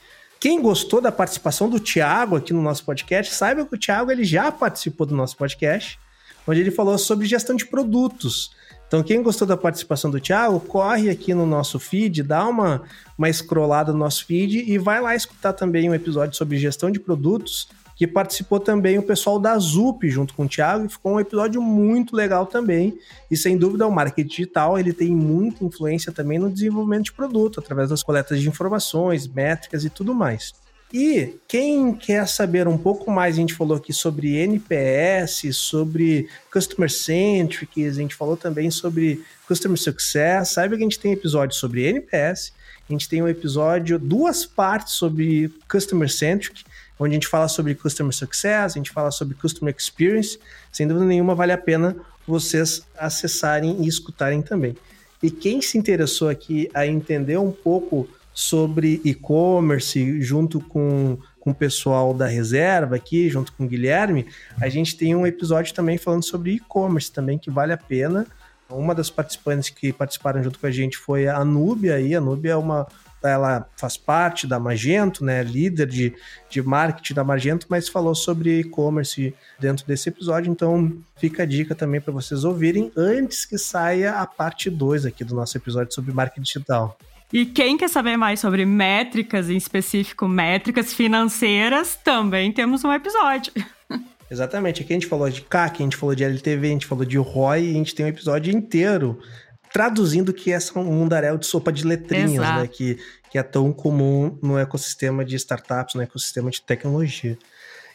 Quem gostou da participação do Thiago aqui no nosso podcast, saiba que o Thiago ele já participou do nosso podcast, onde ele falou sobre gestão de produtos. Então, quem gostou da participação do Thiago, corre aqui no nosso feed, dá uma, uma scrollada no nosso feed e vai lá escutar também um episódio sobre gestão de produtos, que participou também o pessoal da ZUP junto com o Thiago, e ficou um episódio muito legal também. E sem dúvida, o marketing digital ele tem muita influência também no desenvolvimento de produto, através das coletas de informações, métricas e tudo mais. E quem quer saber um pouco mais, a gente falou aqui sobre NPS, sobre Customer Centric, a gente falou também sobre Customer Success. Saiba que a gente tem episódio sobre NPS, a gente tem um episódio, duas partes sobre Customer Centric, onde a gente fala sobre Customer Success, a gente fala sobre Customer Experience. Sem dúvida nenhuma, vale a pena vocês acessarem e escutarem também. E quem se interessou aqui a entender um pouco sobre e-commerce junto com, com o pessoal da reserva aqui, junto com o Guilherme, a gente tem um episódio também falando sobre e-commerce também, que vale a pena. Uma das participantes que participaram junto com a gente foi a Núbia aí. A Núbia é uma. Ela faz parte da Magento, né? Líder de, de marketing da Magento, mas falou sobre e-commerce dentro desse episódio. Então fica a dica também para vocês ouvirem antes que saia a parte 2 aqui do nosso episódio sobre marketing digital. E quem quer saber mais sobre métricas, em específico métricas financeiras, também temos um episódio. Exatamente. Aqui a gente falou de CAC, a gente falou de LTV, a gente falou de ROI, e a gente tem um episódio inteiro traduzindo que é um mundaréu de sopa de letrinhas, né? Que, que é tão comum no ecossistema de startups, no ecossistema de tecnologia.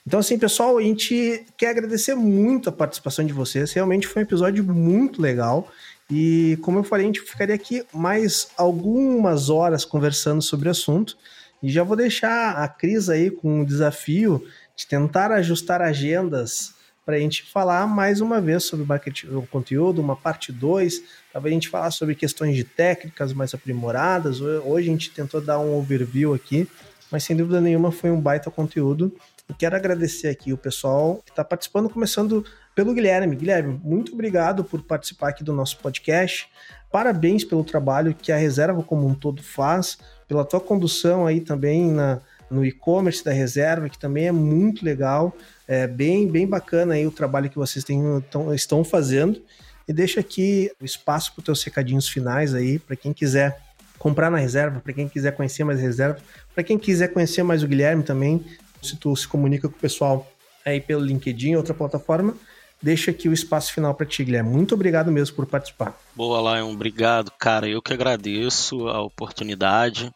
Então, assim, pessoal, a gente quer agradecer muito a participação de vocês. Realmente foi um episódio muito legal. E como eu falei, a gente ficaria aqui mais algumas horas conversando sobre o assunto. E já vou deixar a Cris aí com o desafio de tentar ajustar agendas para a gente falar mais uma vez sobre o conteúdo, uma parte 2, para a gente falar sobre questões de técnicas mais aprimoradas. Hoje a gente tentou dar um overview aqui, mas sem dúvida nenhuma foi um baita conteúdo. E quero agradecer aqui o pessoal que está participando, começando pelo Guilherme. Guilherme, muito obrigado por participar aqui do nosso podcast. Parabéns pelo trabalho que a reserva como um todo faz, pela tua condução aí também na, no e-commerce da reserva, que também é muito legal. É bem, bem bacana aí o trabalho que vocês têm, tão, estão fazendo. E deixa aqui o espaço para os teus recadinhos finais aí, para quem quiser comprar na reserva, para quem quiser conhecer mais reserva, para quem quiser conhecer mais o Guilherme também, se tu se comunica com o pessoal aí pelo LinkedIn, outra plataforma, deixa aqui o espaço final para ti, Guilherme. Muito obrigado mesmo por participar. Boa, Lion, obrigado, cara. Eu que agradeço a oportunidade.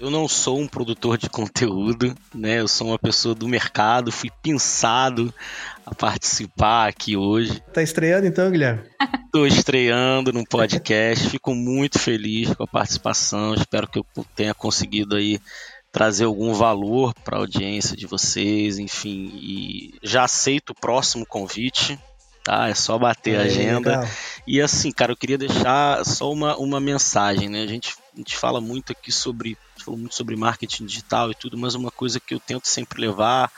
Eu não sou um produtor de conteúdo, né? Eu sou uma pessoa do mercado, fui pensado a participar aqui hoje. Tá estreando então, Guilherme? Estou estreando no podcast, fico muito feliz com a participação. Espero que eu tenha conseguido aí trazer algum valor para a audiência de vocês, enfim, e já aceito o próximo convite, tá? É só bater a agenda. Legal. E assim, cara, eu queria deixar só uma, uma mensagem, né? A gente, a gente fala muito aqui sobre, falou muito sobre marketing digital e tudo, mas uma coisa que eu tento sempre levar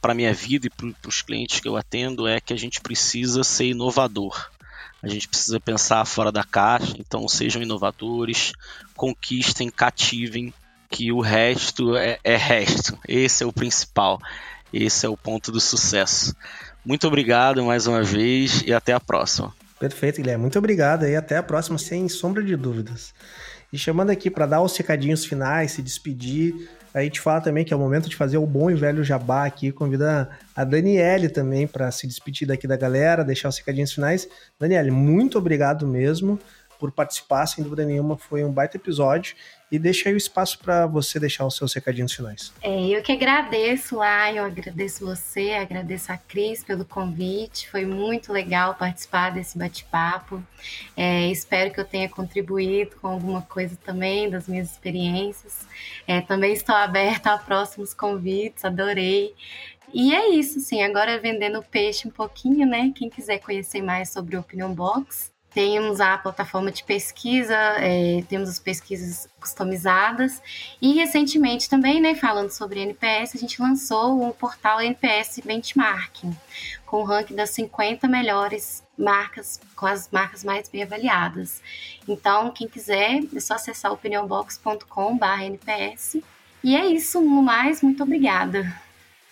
para minha vida e para os clientes que eu atendo é que a gente precisa ser inovador. A gente precisa pensar fora da caixa, então sejam inovadores, conquistem, cativem que o resto é, é resto. Esse é o principal. Esse é o ponto do sucesso. Muito obrigado mais uma vez e até a próxima. Perfeito, Guilherme. Muito obrigado e até a próxima, sem sombra de dúvidas. E chamando aqui para dar os recadinhos finais, se despedir, a gente fala também que é o momento de fazer o bom e velho jabá aqui. Convida a Daniele também para se despedir daqui da galera, deixar os recadinhos finais. Daniele, muito obrigado mesmo por participar, sem dúvida nenhuma, foi um baita episódio. E deixa aí o espaço para você deixar os seus recadinhos finais. É, eu que agradeço lá, eu agradeço você, agradeço a Cris pelo convite. Foi muito legal participar desse bate-papo. É, espero que eu tenha contribuído com alguma coisa também das minhas experiências. É, também estou aberta a próximos convites, adorei. E é isso, sim. Agora vendendo peixe um pouquinho, né? Quem quiser conhecer mais sobre o Opinion Box, temos a plataforma de pesquisa, é, temos as pesquisas customizadas e recentemente também, né, falando sobre NPS, a gente lançou um portal NPS Benchmarking com o ranking das 50 melhores marcas, com as marcas mais bem avaliadas. Então, quem quiser, é só acessar opinionbox.com/nps. E é isso, no mais, muito obrigada.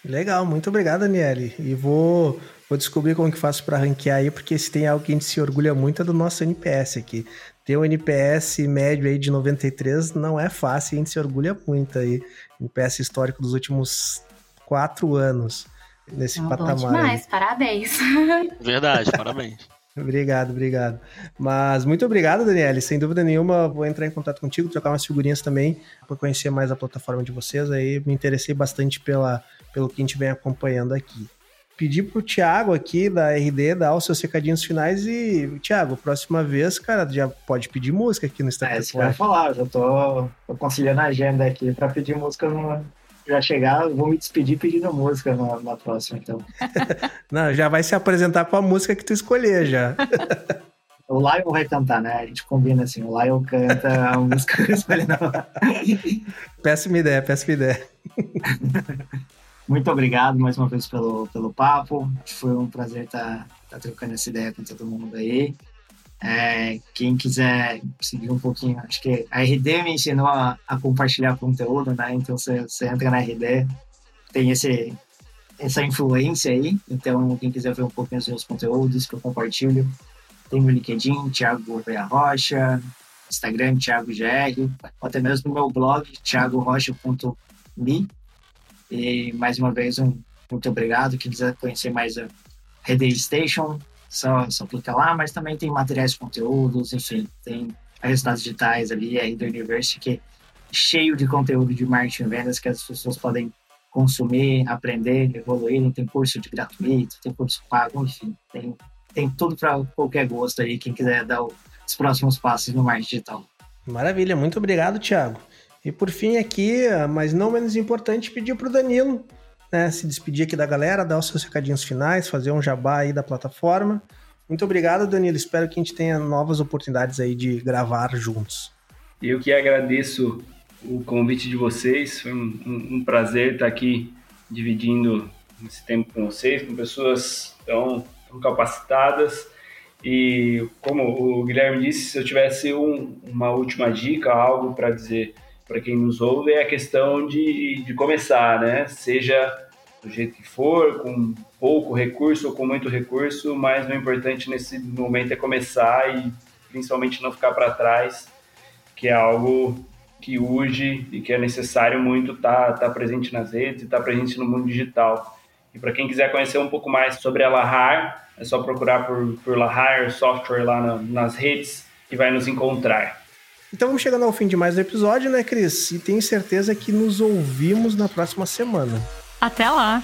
Legal, muito obrigado, Daniele. E vou Vou descobrir como que faço para ranquear aí, porque se tem algo que a gente se orgulha muito é do nosso NPS aqui. Ter um NPS médio aí de 93 não é fácil, a gente se orgulha muito aí. NPS histórico dos últimos quatro anos nesse não, patamar. Bom demais, aí. parabéns. Verdade, parabéns. Obrigado, obrigado. Mas muito obrigado, Daniele. Sem dúvida nenhuma, vou entrar em contato contigo, trocar umas figurinhas também, para conhecer mais a plataforma de vocês. Aí me interessei bastante pela, pelo que a gente vem acompanhando aqui pedir pro Thiago aqui da RD dar os seus recadinhos finais e, Thiago, próxima vez, cara, já pode pedir música aqui no Instagram. É, isso que eu ia falar, já tô, tô conciliando a agenda aqui para pedir música no, já chegar, vou me despedir pedindo música na, na próxima, então. Não, já vai se apresentar com a música que tu escolher já. o Lion vai cantar, né? A gente combina assim, o Lion canta a música que eu escolhi na Péssima ideia, péssima ideia. Muito obrigado mais uma vez pelo, pelo papo. Foi um prazer estar tá, tá trocando essa ideia com todo mundo aí. É, quem quiser seguir um pouquinho, acho que a RD me ensinou a, a compartilhar conteúdo, né? Então você, você entra na RD, tem esse, essa influência aí. Então, quem quiser ver um pouquinho dos meus conteúdos que eu compartilho, tem o LinkedIn, Thiago Gouveia Rocha, Instagram, Thiago GR, ou até mesmo meu blog, thiagorocha.me. E mais uma vez, um muito obrigado. Quem quiser conhecer mais a Rede Station, só, só clica lá, mas também tem materiais conteúdos, enfim, tem resultados digitais ali, a Rede University, que é cheio de conteúdo de marketing e vendas que as pessoas podem consumir, aprender, evoluir. Tem curso de gratuito, tem curso pago, enfim, tem, tem tudo para qualquer gosto aí, quem quiser dar os próximos passos no marketing digital. Maravilha, muito obrigado, Thiago. E por fim aqui, mas não menos importante, pedir para o Danilo né, se despedir aqui da galera, dar os seus recadinhos finais, fazer um jabá aí da plataforma. Muito obrigado, Danilo. Espero que a gente tenha novas oportunidades aí de gravar juntos. Eu que agradeço o convite de vocês. Foi um, um, um prazer estar aqui dividindo esse tempo com vocês, com pessoas tão, tão capacitadas. E como o Guilherme disse, se eu tivesse um, uma última dica, algo para dizer para quem nos ouve, é a questão de, de começar, né? Seja do jeito que for, com pouco recurso ou com muito recurso, mas o importante nesse momento é começar e principalmente não ficar para trás, que é algo que urge e que é necessário muito estar tá, tá presente nas redes e estar tá presente no mundo digital. E para quem quiser conhecer um pouco mais sobre a Lahar, é só procurar por, por Lahar Software lá na, nas redes e vai nos encontrar. Então vamos chegando ao fim de mais um episódio, né, Cris? E tenho certeza que nos ouvimos na próxima semana. Até lá!